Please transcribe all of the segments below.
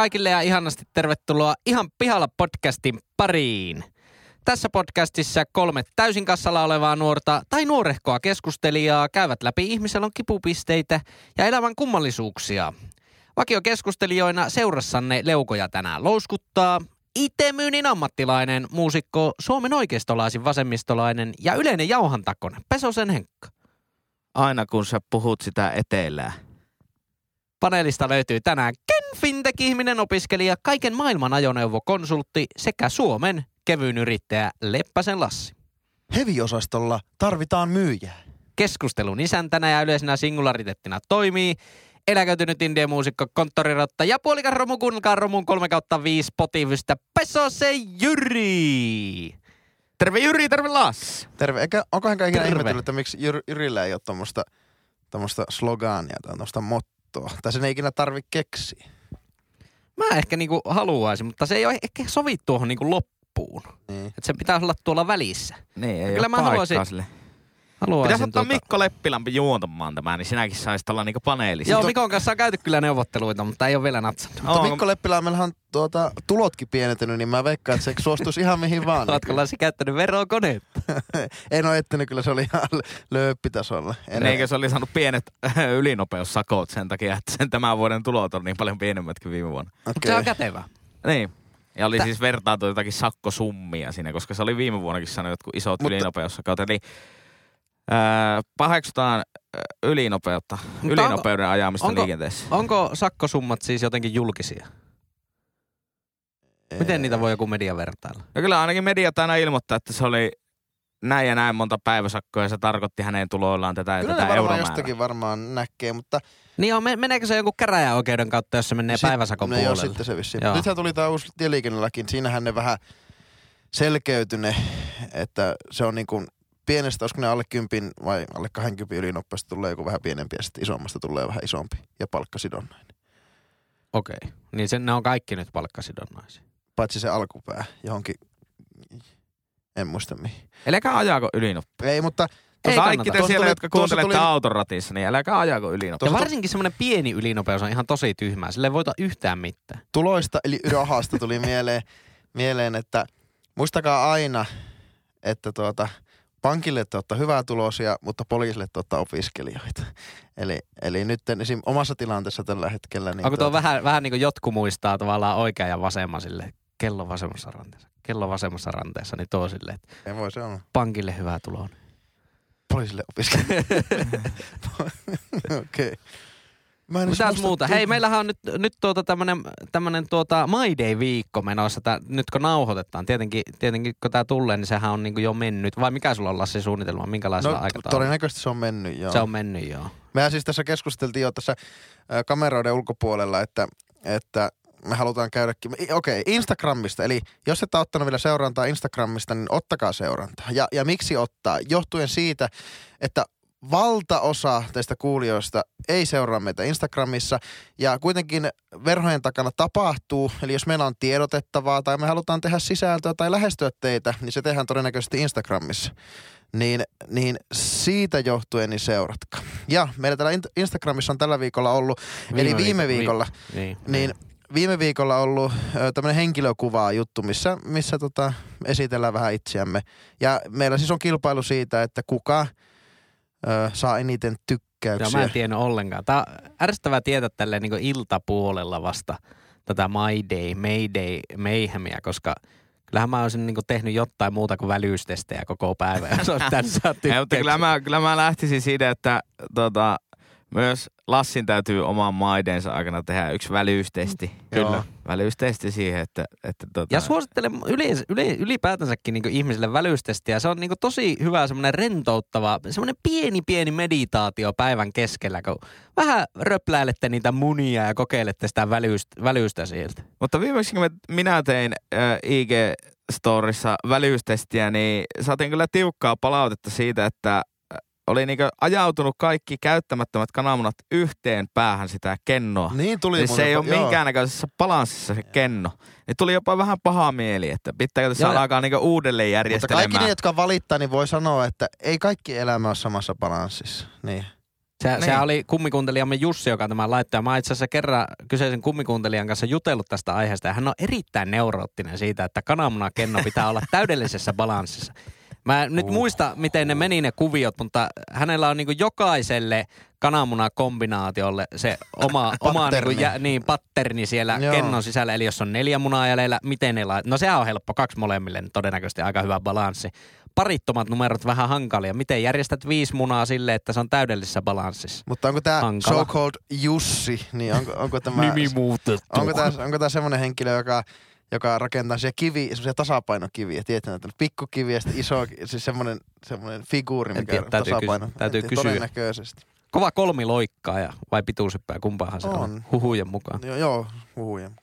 Kaikille ja ihanasti tervetuloa Ihan pihalla podcastin pariin. Tässä podcastissa kolme täysin kassalla olevaa nuorta tai nuorehkoa keskustelijaa käyvät läpi ihmiselon kipupisteitä ja elämän kummallisuuksia. Vakiokeskustelijoina seurassanne leukoja tänään louskuttaa IT-myynnin ammattilainen, muusikko, Suomen oikeistolaisin vasemmistolainen ja yleinen jauhantakon Pesosen Henkka. Aina kun sä puhut sitä etelää. Paneelista löytyy tänään Fintech-ihminen opiskelija, kaiken maailman ajoneuvokonsultti sekä Suomen kevyyn yrittäjä Leppäsen Lassi. Heviosastolla tarvitaan myyjää. Keskustelun isäntänä ja yleisenä singularitettina toimii eläköitynyt indie-muusikko, konttorirotta ja puolikas romu, kuunnelkaa romun 3 kautta 5 potivystä Pesose Jyri. Terve Jyri, terve Lass. Terve. Eikä, onkohan Terve. ihmetellyt, että miksi Jyr, Jyrillä ei ole tommoista, tommosta slogania tai tommosta mottoa. Tai sen ei ikinä tarvi keksiä. Mä ehkä niinku haluaisin, mutta se ei ole ehkä sovi tuohon niinku loppuun. Niin. Että sen pitäisi olla tuolla välissä. Niin, ei Kyllä ole mä haluaisin- sille. Haluaisin Pitäisi ottaa tuota- Mikko Leppilampi juontamaan tämän, niin sinäkin saisit olla niinku paneelissa. Joo, Mikon kanssa on käyty kyllä neuvotteluita, mutta ei ole vielä natsannut. Mutta Mikko Leppilä, meillähän on tuota, tulotkin pienentynyt, niin mä veikkaan, että se suostuisi ihan mihin vaan. Oletko Lassi käyttänyt verokoneetta? en ole ettänyt, kyllä se oli ihan lööppitasolla. En, Eikö se oli saanut pienet ylinopeussakot sen takia, että sen tämän vuoden tulot on niin paljon pienemmät kuin viime vuonna. Mutta se on okay. kätevä. Niin. Ja oli Tä- siis vertailtu jotakin sakkosummia siinä, koska se oli viime vuonnakin sanonut jotkut isot Mutta- ylinopeussakot. Eli paheksutaan ylinopeutta, Mutta ylinopeuden ajamista onko- liikenteessä. Onko sakkosummat siis jotenkin julkisia? Miten niitä voi joku media vertailla? No kyllä ainakin media aina ilmoittaa, että se oli näin ja näin monta päiväsakkoa ja se tarkoitti hänen tuloillaan tätä ja Kyllä tätä varmaan jostakin varmaan näkee, mutta... Niin on, me- meneekö se jonkun käräjäoikeuden kautta, jos se menee sit- päiväsakon no puolelle? Joo, sitten se vissiin. Joo. Nythän tuli tämä uusi tieliikennelaki, siinähän ne vähän selkeytyne, että se on niin kuin pienestä, olisiko ne alle 10 vai alle 20 ylinopeasta tulee joku vähän pienempi ja sitten isommasta tulee vähän isompi ja palkkasidonnainen. Okei. Niin sen, ne on kaikki nyt palkkasidonnaisia. Paitsi se alkupää johonkin, en muista mihin. Eläkää ajaako ylinopeutta. Ei, mutta Ei Kaikki te siellä, tuli- jotka kuuntelette tuli- autoratissa, niin älkää ajako ylinopeutta. Ja varsinkin semmoinen pieni ylinopeus on ihan tosi tyhmää. Sille ei voita yhtään mitään. tuloista eli rahasta tuli mieleen, mieleen, että muistakaa aina, että tuota, pankille te ottaa hyvää tulosia, mutta poliisille te ottaa opiskelijoita. Eli, eli nyt esim. omassa tilanteessa tällä hetkellä. Niin Onko tuo tuota, vähän, vähän niin kuin jotkut muistaa tavallaan oikea ja vasemma sille, kello vasemmassa ranteessa, kello vasemmassa ranteessa, niin tuo sille, että Ei voi se olla. pankille hyvää tuloa. Poliisille opiskelijoita. Okei. Okay. Mä Mitäs muuta? tu- Hei, meillähän on nyt, nyt tuota tämmönen, tämmönen tuota My Day-viikko menossa, tää, nyt kun nauhoitetaan. Tietenkin, tietenkin kun tää tulee, niin sehän on niinku jo mennyt. Vai mikä sulla on Lassi suunnitelma? Minkälaisella No, aikataululla? todennäköisesti se on mennyt, joo. Se on mennyt, joo. Mehän siis tässä keskusteltiin jo tässä kameroiden ulkopuolella, että, että me halutaan käydäkin, okei, okay, Instagramista, eli jos et ole ottanut vielä seurantaa Instagramista, niin ottakaa seurantaa. Ja, ja miksi ottaa? Johtuen siitä, että valtaosa teistä kuulijoista ei seuraa meitä Instagramissa ja kuitenkin verhojen takana tapahtuu, eli jos meillä on tiedotettavaa tai me halutaan tehdä sisältöä tai lähestyä teitä, niin se tehdään todennäköisesti Instagramissa. Niin, niin siitä johtuen niin seuratkaa. Ja meillä täällä Instagramissa on tällä viikolla ollut, eli viime viik- viikolla, vi- niin, niin viime viikolla ollut tämmöinen henkilökuva juttu, missä, missä tota, esitellään vähän itseämme. Ja meillä siis on kilpailu siitä, että kuka ö, saa eniten Joo, tykkäyksiä. mä en tiennyt ollenkaan. Tää on ärsyttävää tietää tälleen niin iltapuolella vasta tätä My Day, Mayday, Mayhemia, koska kyllähän mä olisin niin tehnyt jotain muuta kuin välyystestejä koko päivän, jos olisi pitänyt saada Ei, mutta kyllä mä, kyllä mä lähtisin siitä, että tota, myös Lassin täytyy oman maidensa aikana tehdä yksi välyystesti. Joo. Välyystesti siihen, että, että tota, Ja suosittelen yli, yli, ylipäätänsäkin niin ihmisille välyystestiä. Se on niin tosi hyvä semmoinen rentouttava, semmoinen pieni pieni meditaatio päivän keskellä, kun vähän röpläilette niitä munia ja kokeilette sitä välystä, välystä sieltä. Mutta viimeksi kun minä tein äh, IG-storissa välyystestiä, niin saatiin kyllä tiukkaa palautetta siitä, että oli niinku ajautunut kaikki käyttämättömät kananmunat yhteen päähän sitä kennoa. Niin tuli Eli se ei ole joo. minkäännäköisessä balanssissa se kenno. Niin tuli jopa vähän paha mieli, että pitääkö tässä Joo, alkaa niinku uudelleen Mutta järjestelemään. kaikki ne, jotka valittaa, niin voi sanoa, että ei kaikki elämä ole samassa balanssissa. Niin. Se, Niin. se oli kummikuuntelijamme Jussi, joka tämän laittoi. Ja Mä itse asiassa kerran kyseisen kummikuuntelijan kanssa jutellut tästä aiheesta. Ja hän on erittäin neuroottinen siitä, että kananmunakenno pitää olla täydellisessä balanssissa. Mä en nyt Uh. muista, miten ne meni ne kuviot, mutta hänellä on niinku jokaiselle kananmunakombinaatiolle se oma, oma niinku, jä, niin, patterni siellä Joo. kennon sisällä. Eli jos on neljä munaa jäljellä, miten ne lait... No sehän on helppo, kaksi molemmille, niin todennäköisesti aika hyvä balanssi. Parittomat numerot vähän hankalia. Miten järjestät viisi munaa sille, että se on täydellisessä balanssissa? Mutta onko tämä so-called Jussi, niin onko, onko tämä... muutettu. Onko tämä, onko tämä semmoinen henkilö, joka, joka rakentaa siellä kivi, semmoisia tasapainokiviä, tiedätkö, että pikkukivi ja sitten iso, siis semmoinen, semmoinen figuuri, mikä tiedä, täytyy tasapaino. kysy- täytyy tiedä, kysyä. Todennäköisesti. Kova kolmi loikkaa ja vai pituushyppää, kumpaahan se on, On. huhujen mukaan. Joo, joo huhujen.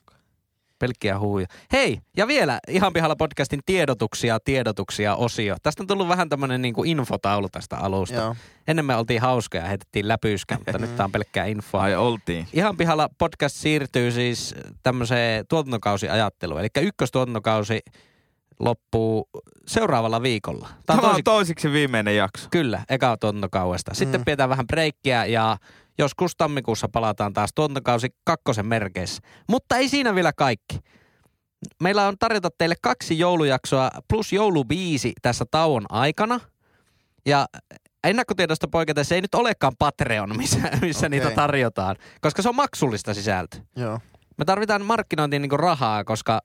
Pelkkiä huhuja. Hei, ja vielä ihan pihalla podcastin tiedotuksia, tiedotuksia osio. Tästä on tullut vähän tämmönen niin kuin infotaulu tästä alusta. Joo. Ennen me oltiin hauskoja ja heitettiin läpyyskä, mutta nyt tää on pelkkää infoa. Ai oltiin. Ihan pihalla podcast siirtyy siis tämmöiseen tuotantokausiajatteluun. Eli ykköstuotantokausi loppuu seuraavalla viikolla. Tää Tämä on toisiksi viimeinen jakso. kyllä, eka tuotantokauesta. Sitten Mm. pidetään vähän breikkiä ja joskus tammikuussa palataan taas tuotantokausi kakkosen merkeissä. Mutta ei siinä vielä kaikki. Meillä on tarjota teille kaksi joulujaksoa plus joulubiisi tässä tauon aikana. Ja ennakkotiedosta poiketen se ei nyt olekaan Patreon, missä, missä Okei. niitä tarjotaan, koska se on maksullista sisältöä. Joo. Me tarvitaan markkinointiin niinku rahaa, koska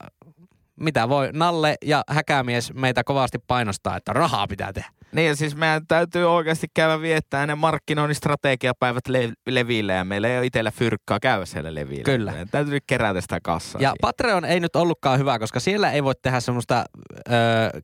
mitä voi, Nalle ja Häkämies meitä kovasti painostaa, että rahaa pitää tehdä. Niin ja siis meidän täytyy oikeasti käydä viettää ne markkinoinnin strategiapäivät le- leville ja meillä ei ole itsellä fyrkkaa käydä siellä levillä. Kyllä. Meidän täytyy kerätä sitä kassaa. Ja siihen. Patreon ei nyt ollutkaan hyvä, koska siellä ei voi tehdä semmoista ö,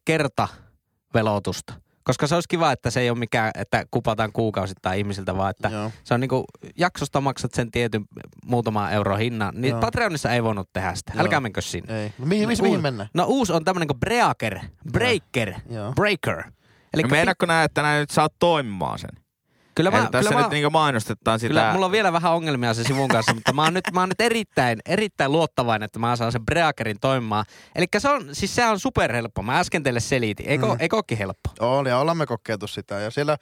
kertavelotusta. Koska se olisi kiva, että se ei ole mikään, että kupataan kuukausittain ihmisiltä, vaan että Joo. se on niinku, jaksosta maksat sen tietyn muutama euro hinnan. Niin Joo. Patreonissa ei voinut tehdä sitä. Joo. Älkää menkö sinne. Ei. No, mihin, mihin, mihin mennään? No uusi on tämmönen kuin Breaker, Breaker, Joo. Breaker. Eli ja meinaatko näe, että näin nyt saat toimimaan sen? Kyllä Mä, tässä kyllä nyt mä, niinku mainostetaan sitä. Kyllä mulla on vielä vähän ongelmia se sivun kanssa, mutta mä oon nyt, mä oon nyt erittäin, erittäin luottavainen, että mä saan sen Breakerin toimimaan. Eli se on, siis se on superhelppo. Mä äsken teille selitin. Eikö, Mm. eikö ookin helppo? On ja olemme kokeiltu sitä ja siellä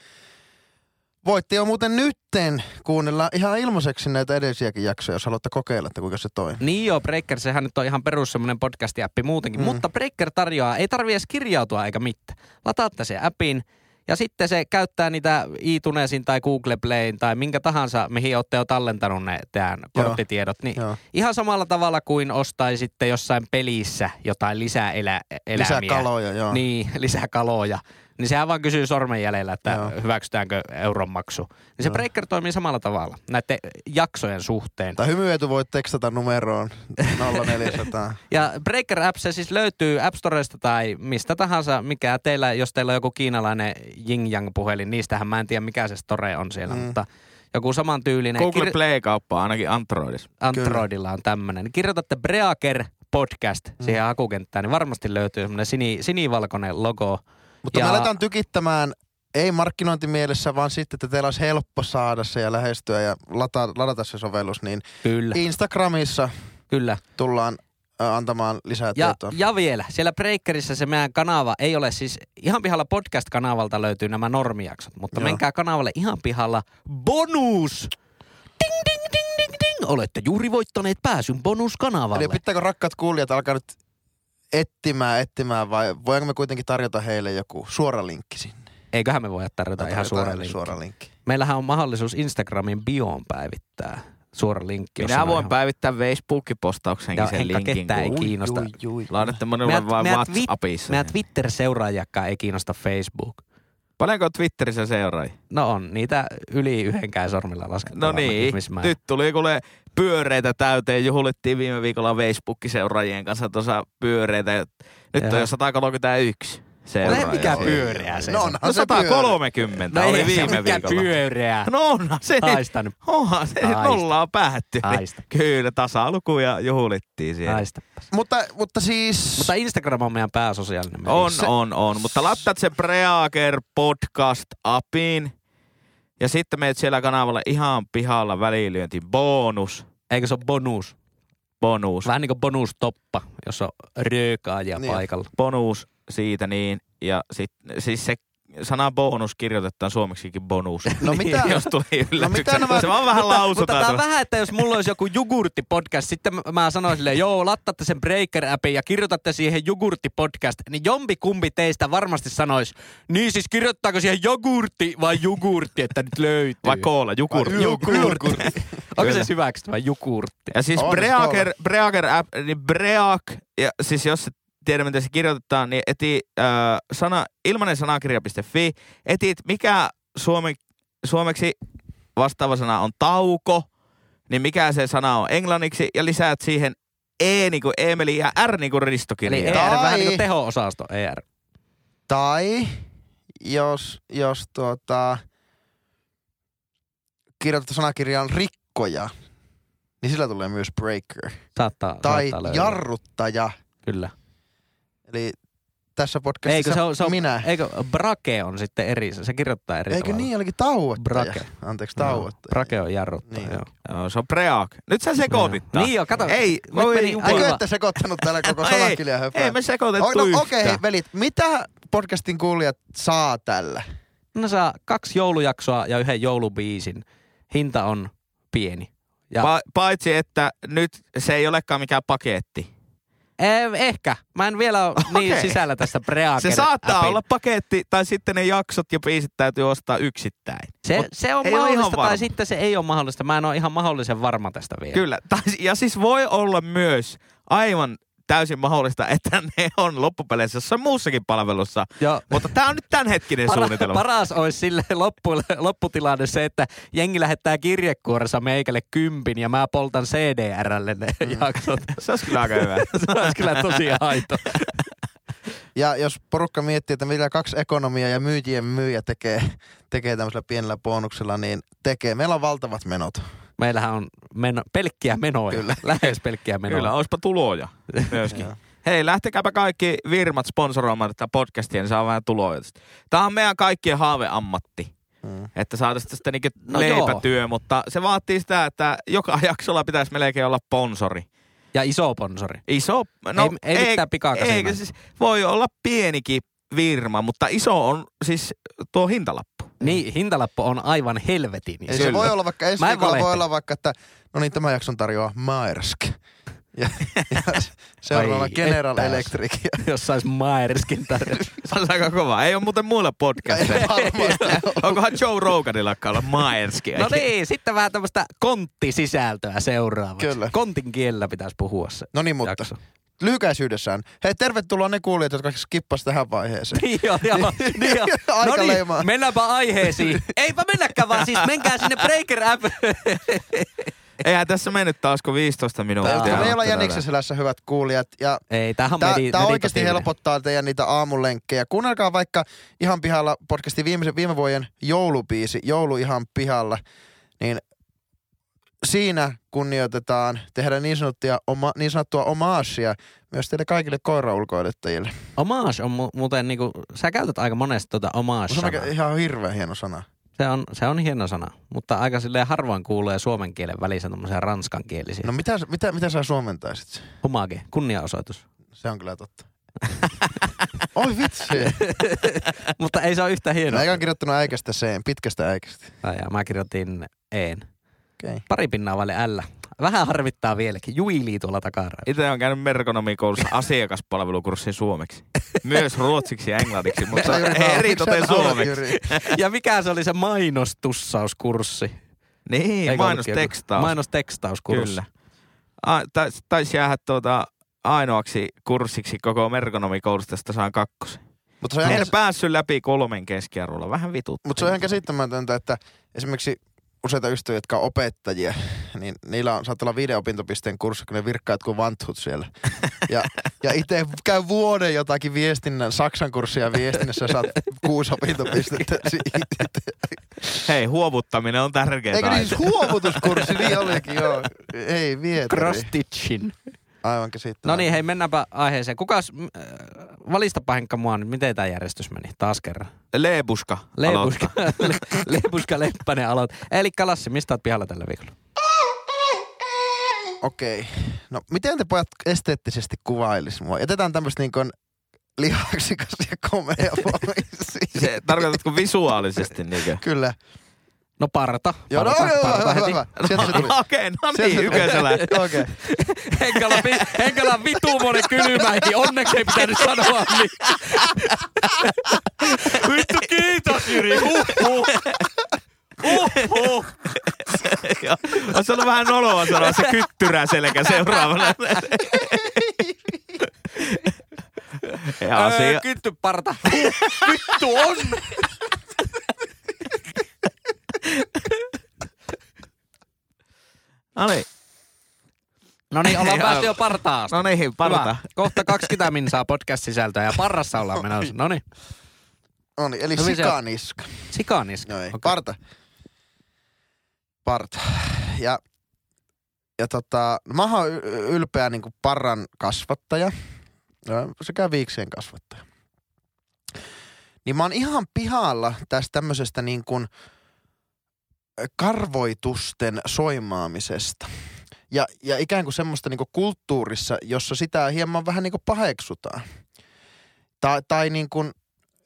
voitte jo muuten nytten kuunnella ihan ilmaiseksi näitä edellisiäkin jaksoja, jos haluatte kokeilla, että kuinka se toimii. Niin joo, Breaker, sehän nyt on ihan perus semmoinen podcast-appi muutenkin. Mm. Mm. Mutta Breaker tarjoaa, ei tarvi edes kirjautua eikä mitään. Lataatte sen appin ja sitten se käyttää niitä iTunesin tai Google Playin tai minkä tahansa, mihin olette jo tallentanut ne Joo. korttitiedot. Niin Joo. ihan samalla tavalla kuin ostaisitte jossain pelissä jotain lisää elä, Lisää eläimiä. kaloja, joo. Niin, lisää kaloja. Niin sehän vaan kysyy sormenjäljellä, että Joo. hyväksytäänkö euronmaksu. Niin se Joo. breaker toimii samalla tavalla näiden jaksojen suhteen. Tai hymyetu voit tekstata numeroon 0400. Ja Breaker App se siis löytyy App Storesta tai mistä tahansa, mikä teillä, jos teillä on joku kiinalainen Ying Yang puhelin, niistähän mä en tiedä mikä se store on siellä, Mm. mm. mutta joku samantyylinen. Google Kir- Play-kauppa ainakin Androidissa. Androidilla on tämmöinen. Kirjoitatte Breaker podcast Mm. siihen hakukenttään, niin varmasti löytyy semmoinen sini, sinivalkoinen logo. Mutta Ja- me aletaan tykittämään ei markkinointimielessä, vaan sitten, että teillä olisi helppo saada se ja lähestyä ja lata, ladata se sovellus, niin Kyllä, Instagramissa kyllä. tullaan antamaan lisää Ja, tietoa. ja vielä, siellä Breakerissä se meidän kanava ei ole siis, ihan pihalla podcast-kanavalta löytyy nämä normijaksot, mutta. Joo. menkää kanavalle ihan pihalla bonus! Ding, ding, ding, ding, ding! Olette juuri voittaneet pääsyn bonuskanavalle. Eli pitääkö rakkaat kuulijat alkaa nyt etsimään, etsimään vai voinko me kuitenkin tarjota heille joku suora linkki sinne? Eiköhän me voida tarjota Tai ihan suora linkki. suora linkki. Meillähän on mahdollisuus Instagramin bioon päivittää suora linkki. Minä voin ihan- päivittää Facebook-postauksenkin Ja sen Henkka, linkin. ketään ei kun kiinnosta. Laitatte minulle Meidän- vain meidän twi- WhatsAppissa. Meidän Twitter-seuraajakkaan ei kiinnosta Facebook. Paljonko Twitterissä seuraajia? No on, niitä yli yhdenkään sormilla laskettavaa. No niin, nyt tuli kuule pyöreitä täyteen. Juhlittiin viime viikolla Facebook-seuraajien kanssa tuossa pyöreitä. Nyt Joo. on jo 131 seuraajaa. Eihän mikään Oi. pyöreä se. No on. onhan No se pyöreä. 130 No oli se viime viikolla. pyöreä. No onhan se. Haista nyt. Onhan se Haista. nollaa päätty. Haista. Kyllä, tasalukuja juhlittiin siellä. Haista. Mutta, mutta siis... Mutta Instagram on meidän pääsosiaalinen. On, Se- on, on. Mutta laittat se Preager podcast appiin. Ja sitten meet siellä kanavalla ihan pihalla välilyönti bonus. Eikö se ole bonus? Bonus. Vähän niin kuin bonustoppa, jos on röökaajia Niin. paikalla. Bonus siitä niin. Ja sit, siis se sana bonus kirjoitetaan suomeksikin bonus. No mitä, jos tuli. No mitä nämä- Se vaan vähän mutta, mutta lausutaan. tää on tuolla. vähän, että jos mulla olisi joku jogurtti-podcast, sitten mä- mä sanoisin silleen, joo, lattatte sen Breaker-appin ja kirjoitatte siihen jogurtti-podcast, niin jompi kumpi teistä varmasti sanoisi, niin siis kirjoittaako siihen jogurtti vai jogurtti, että nyt löytyy. Vai koola, jukur. Vai jogurtti. Onko se hyväksytty vai jogurtti? Ja siis On, Breaker, Breaker app, niin Break, ja siis jos et tiedä miten se kirjoitetaan, niin eti äh, sana, ilmanen sanakirja.fi, etit mikä suome, suomeksi vastaava sana on tauko, niin mikä se sana on englanniksi, ja lisäät siihen E niin kuin Emeli ja R niin kuin Eli Ristokirja. ER, Tai- vähän niin kuin teho-osasto ER. Tai jos, jos tuota, kirjoitat sanakirjaan rikkoja, niin sillä tulee myös breaker. Saattaa, Tai saattaa jarruttaja. Kyllä. Eli tässä podcastissa Eikö se on, se on, minä. Eikö Brake on sitten eri, se kirjoittaa eri Eikö tavalla. niin, olikin tauottaja. Brake. Anteeksi, tauottaja. Brake on jarruttaa, Niin. joo. Joo, se on Break. Nyt sä sekoitit taas. Niin joo, kato. Ei, voi meni Eikö ette sekoittanut täällä koko Ei, sanakirjan höpää? Ei me sekoitettu Oh, no, yhtään. Okei, okay, velit. Mitä podcastin kuulijat saa tällä? No saa kaksi joulujaksoa ja yhden joulubiisin. Hinta on pieni. Ja Pa- paitsi, että nyt se ei olekaan mikään paketti. Eh, ehkä. Mä en vielä ole niin Okei. sisällä tässä Breaker Se saattaa appin. olla paketti, tai sitten ne jaksot ja biisit täytyy ostaa yksittäin. Se, Mut se on mahdollista varma. tai sitten se ei ole mahdollista. Mä en ole ihan mahdollisen varma tästä vielä. Kyllä. Tai, ja siis voi olla myös aivan täysin mahdollista, että ne on loppupeleissä jossain muussakin palvelussa. Joo. Mutta tämä on nyt tämänhetkinen suunnitelma. paras olisi sille loppu, lopputilanne se, että jengi lähettää kirjekuoressa meikälle kympin ja mä poltan CDRlle ne Mm. jaksot. Se olisi kyllä aika hyvä. se olisi kyllä tosi aito. Ja jos porukka miettii, että mitä kaksi ekonomia ja myyjien myyjä tekee, tekee tämmöisellä pienellä bonuksella, niin tekee. Meillä on valtavat menot. Meillähän on meno, pelkkiä menoja. Kyllä. Lähes pelkkiä menoja. Kyllä, olisipa tuloja myöskin. Joo. Hei, lähtekääpä kaikki firmat sponsoroimaan tätä podcastia, niin saa vähän tuloja. Tämä on meidän kaikkien haaveammatti. Mm. Että saataisiin tästä niinku No leipätyö, mutta se vaatii sitä, että joka jaksolla pitäisi melkein olla sponsori. Ja iso sponsori. Iso, no Ei- ei mitään pikakasinoa. eikä siis, voi olla pienikin firma, mutta iso on siis tuo hintalappu. Niin, hintalappu on aivan helvetin. Ei se Kyllä. voi olla vaikka ensi viikolla voi olla vaikka, että no niin, tämä jakson tarjoaa Maersk. Ja, ja seuraavana Ai General. Electric. Jos sais Maerskin tarjolla. Se on aika kova. Ei ole muuten muilla podcasteilla. Onkohan Joe Roganilla olla Maerski? No niin, sitten vähän tämmöistä konttisisältöä seuraavaksi. Kyllä. Kontin kielellä pitäisi puhua se No niin, mutta jakso. Lyhykäisyydessään. Hei, tervetuloa ne kuulijat, jotka skippas tähän vaiheeseen. Niin joo, joo, niin joo. Aika no leimaa. niin, mennäänpä aiheisiin. Eipä mennäkään vaan, siis menkää sinne Breaker app. Eihän tässä mennyt taas kuin 15 minuuttia. Tää- Me ei olla Mutta Jäniksen selässä, hyvät kuulijat. Ja Ei, tämähän on Tämä, medi, tämä oikeasti helpottaa teidän niitä aamulenkkejä. Kuunnelkaa vaikka ihan pihalla podcastin viime, viime vuoden joulubiisi, Joulu ihan pihalla, niin siinä kunnioitetaan tehdä niin, sanottua, oma, niin sanottua omaasia myös teille kaikille koiraulkoilettajille. Homage on mu- muuten niinku, sä käytät aika monesti tuota homage Se on ihan hirveän hieno sana. Se on, se on hieno sana, mutta aika silleen harvoin kuulee suomen kielen välissä tommosia ranskankielisiä. No mitä, mitä, mitä sä suomentaisit? Homage, kunniaosoitus. Se on kyllä totta. Oi vitsi. mutta ei se ole yhtä hienoa. No, eikä on kirjoittanut äikästä sen, pitkästä äikästä. Ai ja mä kirjoitin een. Okay. Pari pinnaa vaille L. Vähän harvittaa vieläkin. Juilii tuolla takana. Itse on käynyt merkonomikoulussa asiakaspalvelukurssin suomeksi. Myös ruotsiksi ja englanniksi, mutta eri toten suomeksi. Ja mikä se oli se mainostussauskurssi? Niin, Eikö mainostekstaus. Mainostekstauskurssi. Kyllä. A, tais, taisi jäädä tuota ainoaksi kurssiksi koko merkonomikoulusta, josta saan kakkosen. Mutta se on ihan En päässyt läpi kolmen keskiarvolla. Vähän vitut. Mutta se on ihan käsittämätöntä, että esimerkiksi useita ystäviä, jotka on opettajia, niin niillä on, saattaa olla viiden opintopisteen kurssi, kun ne virkkaat kuin vanthut siellä. Ja, ja itse käy vuoden jotakin viestinnän, Saksan kurssia viestinnässä ja saat kuusi opintopistettä siitä. Hei, huovuttaminen on tärkeää. Eikö niin siis huovutuskurssi, niin olikin joo. Ei vietari. Cross-stitchin. Aivan käsittämätöntä. No niin, hei, mennäänpä aiheeseen. Kukas, äh, valistapa Henkka mua nyt, miten tämä järjestys meni taas kerran? Leebuska. Leipuska, aloittaa. Le- Leipuska Leppänen aloit. Eli Lassi, mistä oot pihalla tällä viikolla? Okei. No miten te pojat esteettisesti kuvailisi mua? Jätetään tämmöistä niin kuin lihaksikas ja komea. Se, tarkoitatko visuaalisesti niinkö? Kyllä. No parta. Joo, no, parta, joo, parta hyvä, heti. hyvä. Sieltä se tuli. Okei, no niin, se yköisellä. Okei. Henkala, vi, Henkala vitu monen kylmäikin. Onneksi ei pitänyt sanoa niin. Vittu kiitos Jyri. Huhhuh. Huhhuh. Olisi ollut vähän noloa sanoa se kyttyrä selkä seuraavana. Ja Öö, asia. kytty parta. Huh, vittu on. No niin, No niin, ollaan päästy jo partaan. no niin, parta. Hyvä. Kohta 20 minsaa podcast-sisältöä ja parrassa ollaan menossa. No niin, No niin, eli Hyvin se- sikaniska. sikaniska. Joo, ei. Okei. Parta. Parta. Ja, ja tota, no mä oon ylpeä niin parran kasvattaja ja sekä viiksien kasvattaja. Niin mä oon ihan pihalla tästä tämmöisestä niin kuin karvoitusten soimaamisesta. Ja, ja ikään kuin semmoista niin kuin kulttuurissa, jossa sitä hieman vähän niin kuin paheksutaan. Tai, tai niin kuin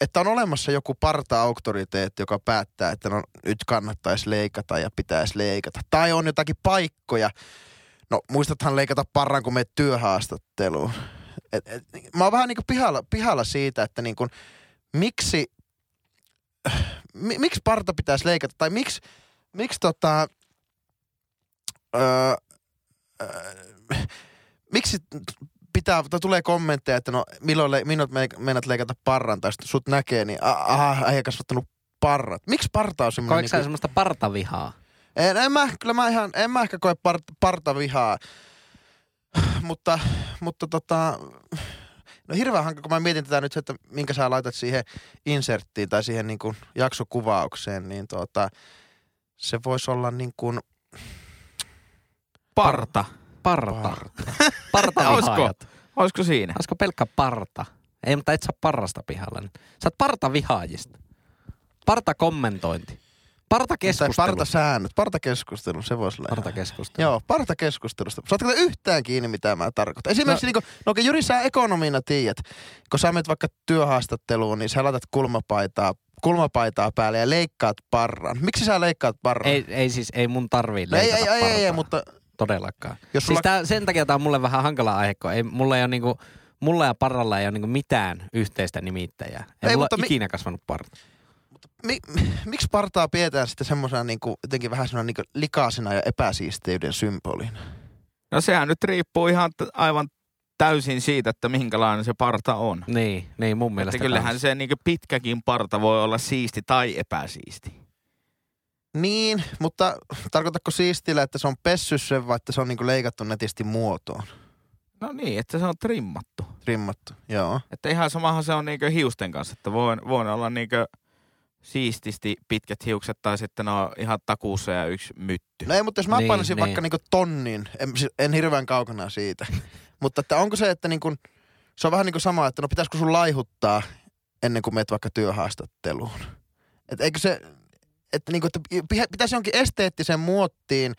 että on olemassa joku parta-auktoriteetti, joka päättää, että no nyt kannattaisi leikata ja pitäisi leikata. Tai on jotakin paikkoja. No muistathan leikata parran, kun menet työhaastatteluun. Et, et, mä oon vähän niin kuin pihalla, pihalla siitä, että niin kuin, miksi, mi, miksi parta pitäisi leikata? Tai miksi, miksi tota, öö, öö, miksi pitää, tai tulee kommentteja, että no milloin, le, milloin me, meinaat leikata parran, tai sitten sut näkee, niin aha, äijä kasvattanut parrat. Miksi parta on semmoinen? Koetko sä semmoista partavihaa? en, en, mä, kyllä mä ihan, en mä ehkä koe part, partavihaa, mutta, mutta tota, no hirveän hankala, kun mä mietin tätä nyt, että minkä sä laitat siihen inserttiin tai siihen niin kuin jaksokuvaukseen, niin tota, se voisi olla niin kuin, Parta. Parta. Parta. Partavihaajat. Olisiko siinä? Olisiko pelkkä parta? Ei, mutta et saa parrasta pihalle. Sä oot partavihaajista. Partakommentointi. tai Partakeskustelu. partasäännöt, partakeskustelu, se voisi olla. ihan- Partakeskustelu. Joo, partakeskustelusta. Saatko te yhtään kiinni, mitä mä tarkoitan? Esimerkiksi, no, niin kuin, no okei, Jyri, sä ekonomina tiedät. Kun sä menet vaikka työhaastatteluun, niin sä laitat kulmapaitaa, kulmapaitaa päälle ja leikkaat parran. Miksi sä leikkaat parran? Ei, ei siis, ei mun tarvii no, ei, leikata ei, ei, ei, ei, partaa. mutta Todellakaan. jos Siis sulla... tää, sen takia tää on mulle vähän hankala aihe, kun ei, mulla ei ole niinku, mulla ja parralla ei ole niinku mitään yhteistä nimittäjää. Ei, Ei, ei mulla mutta ole mi- ikinä kasvanut parta. mi, mi, miksi partaa pidetään sitten semmoisena niin kuin, jotenkin vähän semmoisena niin kuin likaisena ja epäsiisteyden symbolina? No sehän nyt riippuu ihan t- aivan täysin siitä, että minkälainen se parta on. Niin, niin mun Että mielestä kyllähän kans. se niin pitkäkin parta voi olla siisti tai epäsiisti. Niin, mutta tarkoitatko siistillä, että se on pessy sen vai että se on niin leikattu netisti muotoon? No niin, että se on trimmattu. Trimmattu, joo. Että ihan samahan se on niinku hiusten kanssa, että voi, voi olla niinku siististi pitkät hiukset tai sitten on ihan takuussa ja yksi mytty. No ei, mutta jos mä Niin, niin, painasin niin. vaikka niinku tonnin, en, siis en hirveän kaukana siitä. mutta että onko se, että niinku, se on vähän niin kuin sama, että no pitäisikö sun laihuttaa ennen kuin meet vaikka työhaastatteluun. Et eikö se, että, niinku, että pi- pitäisi jonkin esteettisen muottiin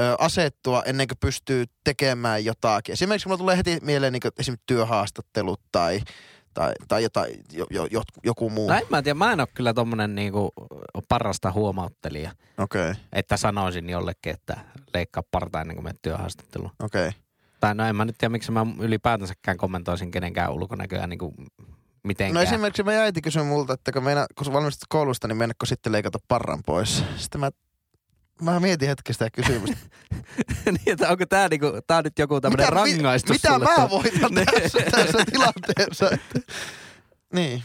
ö, asettua ennen kuin pystyy tekemään jotakin. Esimerkiksi mulla tulee heti mieleen niinku, esimerkiksi työhaastattelut tai, tai, tai jotain, jo, jo, jo, joku muu. No en mä tiedä, mä en ole kyllä tommonen niinku parasta huomauttelija, Okei, okay, että sanoisin jollekin, että leikkaa parta ennen kuin menet työhaastatteluun. okei. Okay. Tai no en mä nyt tiedä, miksi mä ylipäätänsäkään kommentoisin kenenkään ulkonäköä niinku mitenkään. No esimerkiksi meidän äiti kysyi multa, että kun, meina, kun valmistut koulusta, niin mennäkö sitten leikata parran pois. Sitten mä, mä mietin hetki sitä kysymystä. niin, että onko tää, niinku, tää on nyt joku tämmönen mitä, rangaistus mitä sulle? mä voitan Niin. tässä, tässä tilanteessa? Että, niin.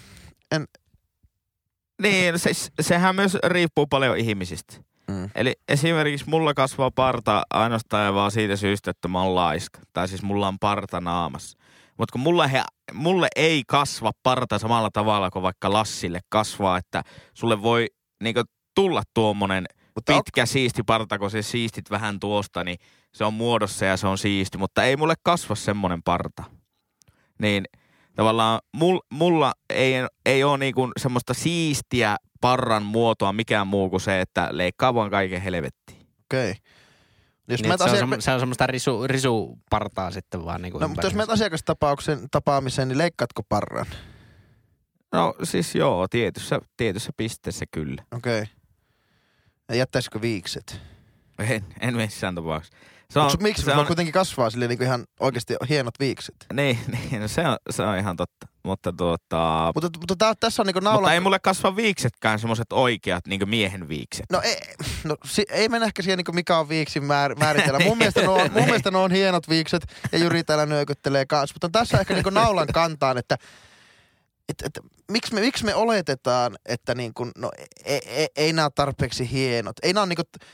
Niin, se, sehän myös riippuu paljon ihmisistä. Mm. Eli esimerkiksi mulla kasvaa parta ainoastaan ja vaan siitä syystä, että mä oon laiska. Tai siis mulla on parta naamassa. Mutta kun mulla he, mulle ei kasva parta samalla tavalla kuin vaikka Lassille kasvaa, että sulle voi niinku tulla tuommoinen Mutta on, pitkä siisti parta, kun se siistit vähän tuosta, niin se on muodossa ja se on siisti. Mutta ei mulle kasva semmoinen parta. Niin tavallaan mul, mulla ei, ei ole niinku semmoista siistiä parran muotoa mikään muu kuin se, että leikkaa vaan kaiken helvettiin. okei. Okay. Jos Niin, se, on, asia- semmo- se on semmoista risu, risupartaa sitten vaan niin kuin no, mutta jos menet asiakastapauksen tapaamiseen, niin leikkaatko parran? No siis joo, tietyssä, tietyssä pisteessä kyllä. Okei. Okay. Ja jättäisikö viikset? En, en missään tapauksessa. Se Mut miksi? se on, kuitenkin kasvaa silleen niin ihan oikeasti hienot viikset. niin, niin no se, on, se on ihan totta. Mutta, tuota, Mutta, mutta tää, tässä on niinku mutta naula... ei mulle kasva viiksetkään semmoiset oikeat niin miehen viikset. No, ei, no si, ei mennä ehkä siihen, niin mikä on viiksin määr, määritellä. Mun mielestä, ne on, mun mielestä ne on hienot viikset ja Jyri täällä nyökyttelee kanssa. Mutta tässä ehkä niin naulan kantaan, että et, et, miksi, me, miksi me oletetaan, että niin kuin, no, ei, ei, ei nämä tarpeeksi hienot. Ei nämä ole niin kuin,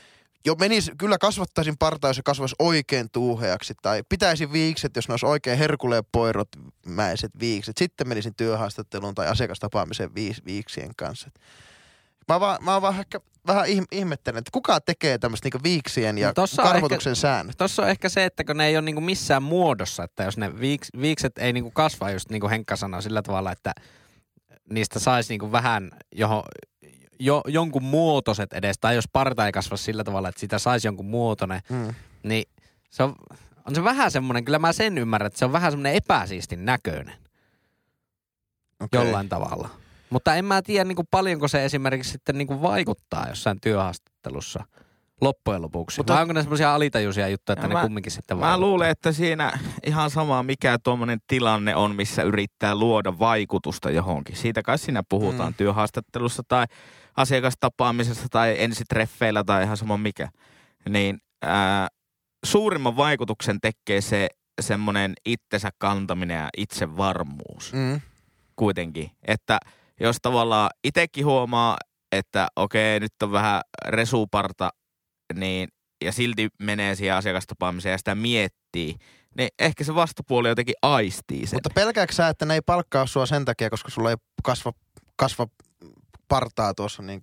jo menis, kyllä kasvattaisin partaa, jos se kasvaisi oikein tuuheaksi. Tai pitäisin viikset, jos ne olisi oikein herkuleen poirot mäiset viikset. Sitten menisin työhaastatteluun tai asiakastapaamiseen viis, viiksien kanssa. Mä vaan, mä vaan ehkä vähän ihm- ihmettelen, että kuka tekee tämmöistä niinku viiksien ja No karvotuksen säännöt. Tuossa on ehkä se, että kun ne ei ole niinku missään muodossa, että jos ne viiks, viikset ei niinku kasva just niin kuin Henkka sanoi sillä tavalla, että niistä saisi niinku vähän johon, jo, jonkun muotoiset edes, tai jos parta ei kasva sillä tavalla, että sitä saisi jonkun muotoinen, Mm. niin se on, on se vähän semmoinen, kyllä mä sen ymmärrän, että se on vähän semmoinen epäsiistin näköinen Okay. jollain tavalla. Mutta en mä tiedä niin kuin paljonko se esimerkiksi sitten niin kuin vaikuttaa jossain työhaastattelussa loppujen lopuksi. Mutta- Vai onko ne semmoisia alitajuisia juttuja, että ne mä- kumminkin sitten Mä vaikuttaa? luulen, että siinä ihan sama mikä tuommoinen tilanne on, missä yrittää luoda vaikutusta johonkin. Siitä kai siinä puhutaan mm. työhaastattelussa tai asiakastapaamisessa tai ensitreffeillä tai ihan sama mikä. Niin ää, suurimman vaikutuksen tekee se semmoinen itsensä kantaminen ja itsevarmuus Mm. kuitenkin. Että jos tavallaan itsekin huomaa, että okei, nyt on vähän resuparta, niin, ja silti menee siihen asiakastapaamiseen ja sitä miettii, niin ehkä se vastapuoli jotenkin aistii sen. Mutta pelkääkö sä, että ne ei palkkaa sua sen takia, koska sulla ei kasva, kasva partaa tuossa niin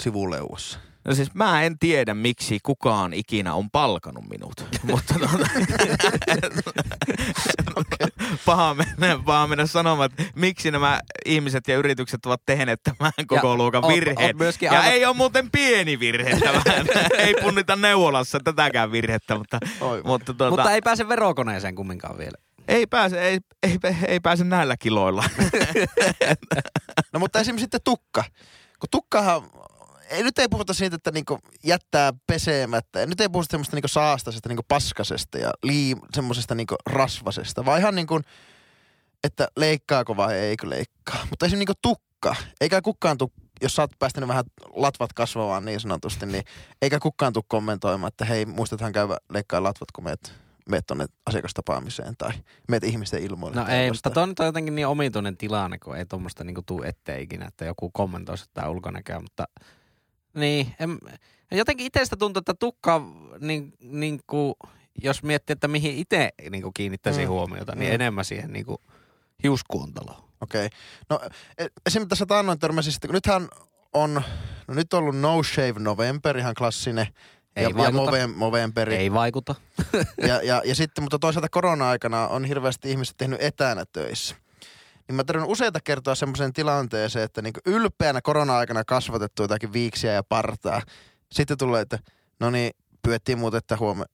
sivuleuassa? No siis mä en tiedä, miksi kukaan ikinä on palkanut minut. Mutta tuota, paha, mennä, paha mennä sanomaan, että miksi nämä ihmiset ja yritykset ovat tehneet tämän koko Ja luokan virheen. oot myöskin ja aivan- ei ole muuten pieni virhe ei punnita neuvolassa tätäkään virhettä, mutta, Oi. mutta, tuota, Mutta ei pääse verokoneeseen kumminkaan vielä. Ei, pääse, ei, ei, ei pääse näillä kiloilla. No mutta esimerkiksi sitten tukka. Kun tukkahan, ei, nyt ei puhuta siitä, että niinku jättää pesemättä. Nyt ei puhuta semmoista niinku saastasesta, niinku paskasesta ja liim, semmoisesta niinku rasvasesta. Vaan ihan niinku, että leikkaako vai eikö leikkaa. Mutta esimerkiksi niinku tukka. Eikä kukaan tuu, jos sä oot päästänyt vähän latvat kasvamaan niin sanotusti, niin eikä kukaan tuu kommentoimaan, että hei, muistathan käydä leikkaa latvat, kun meet, meet tonne asiakastapaamiseen tai meet ihmisten ilmoille. No ei, mutta toi nyt on jotenkin niin omituinen tilanne, kun ei tuommoista niinku tuu eteen ikinä, että joku kommentoisi tämä ulkonäköä, mutta niin, en, jotenkin itsestä tuntuu, että tukka, niin, niin kuin, jos miettii, että mihin itse niin kiinnittäisi Mm. huomiota, niin Mm. enemmän siihen niin kuin hiuskuuntaloon. Okei. No e- esimerkiksi tässä taannoin törmäsin kun nythän on, no nyt on ollut No Shave November, ihan klassinen. Ei ja, ja vaikuta. Move- Movemberi. Ei vaikuta. Ja, ja, ja sitten, mutta toisaalta korona-aikana on hirveästi ihmiset tehnyt etänä töissä. Niin mä tarvitsen useita kertoa semmoisen tilanteeseen, että niinku ylpeänä korona-aikana kasvatettu jotakin viiksiä ja partaa. Sitten tulee, että no niin, pyydettiin muuten, että huome,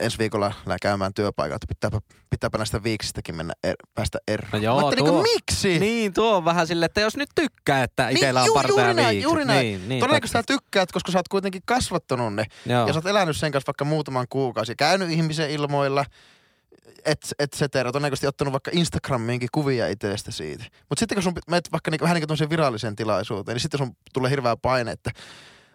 ensi viikolla lähdetään käymään työpaikalta. että Pitääpä, pitääpä näistä viiksistäkin mennä er, päästä eroon. No joo, mä tuo- miksi? Niin, tuo on vähän silleen, että jos nyt tykkää, että itsellä Niin, on parta ja juuri näin, juuri näin. Niin, niin, Todennäköisesti sä tykkäät, koska sä oot kuitenkin kasvattanut ne. Joo. Ja sä oot elänyt sen kanssa vaikka muutaman kuukausi. Käynyt ihmisen ilmoilla, et, et cetera. Todennäköisesti ottanut vaikka Instagramiinkin kuvia itsestä siitä. Mutta sitten kun sun menet vaikka niinku, vähän niin kuin viralliseen tilaisuuteen, niin sitten sun tulee hirveä paine, että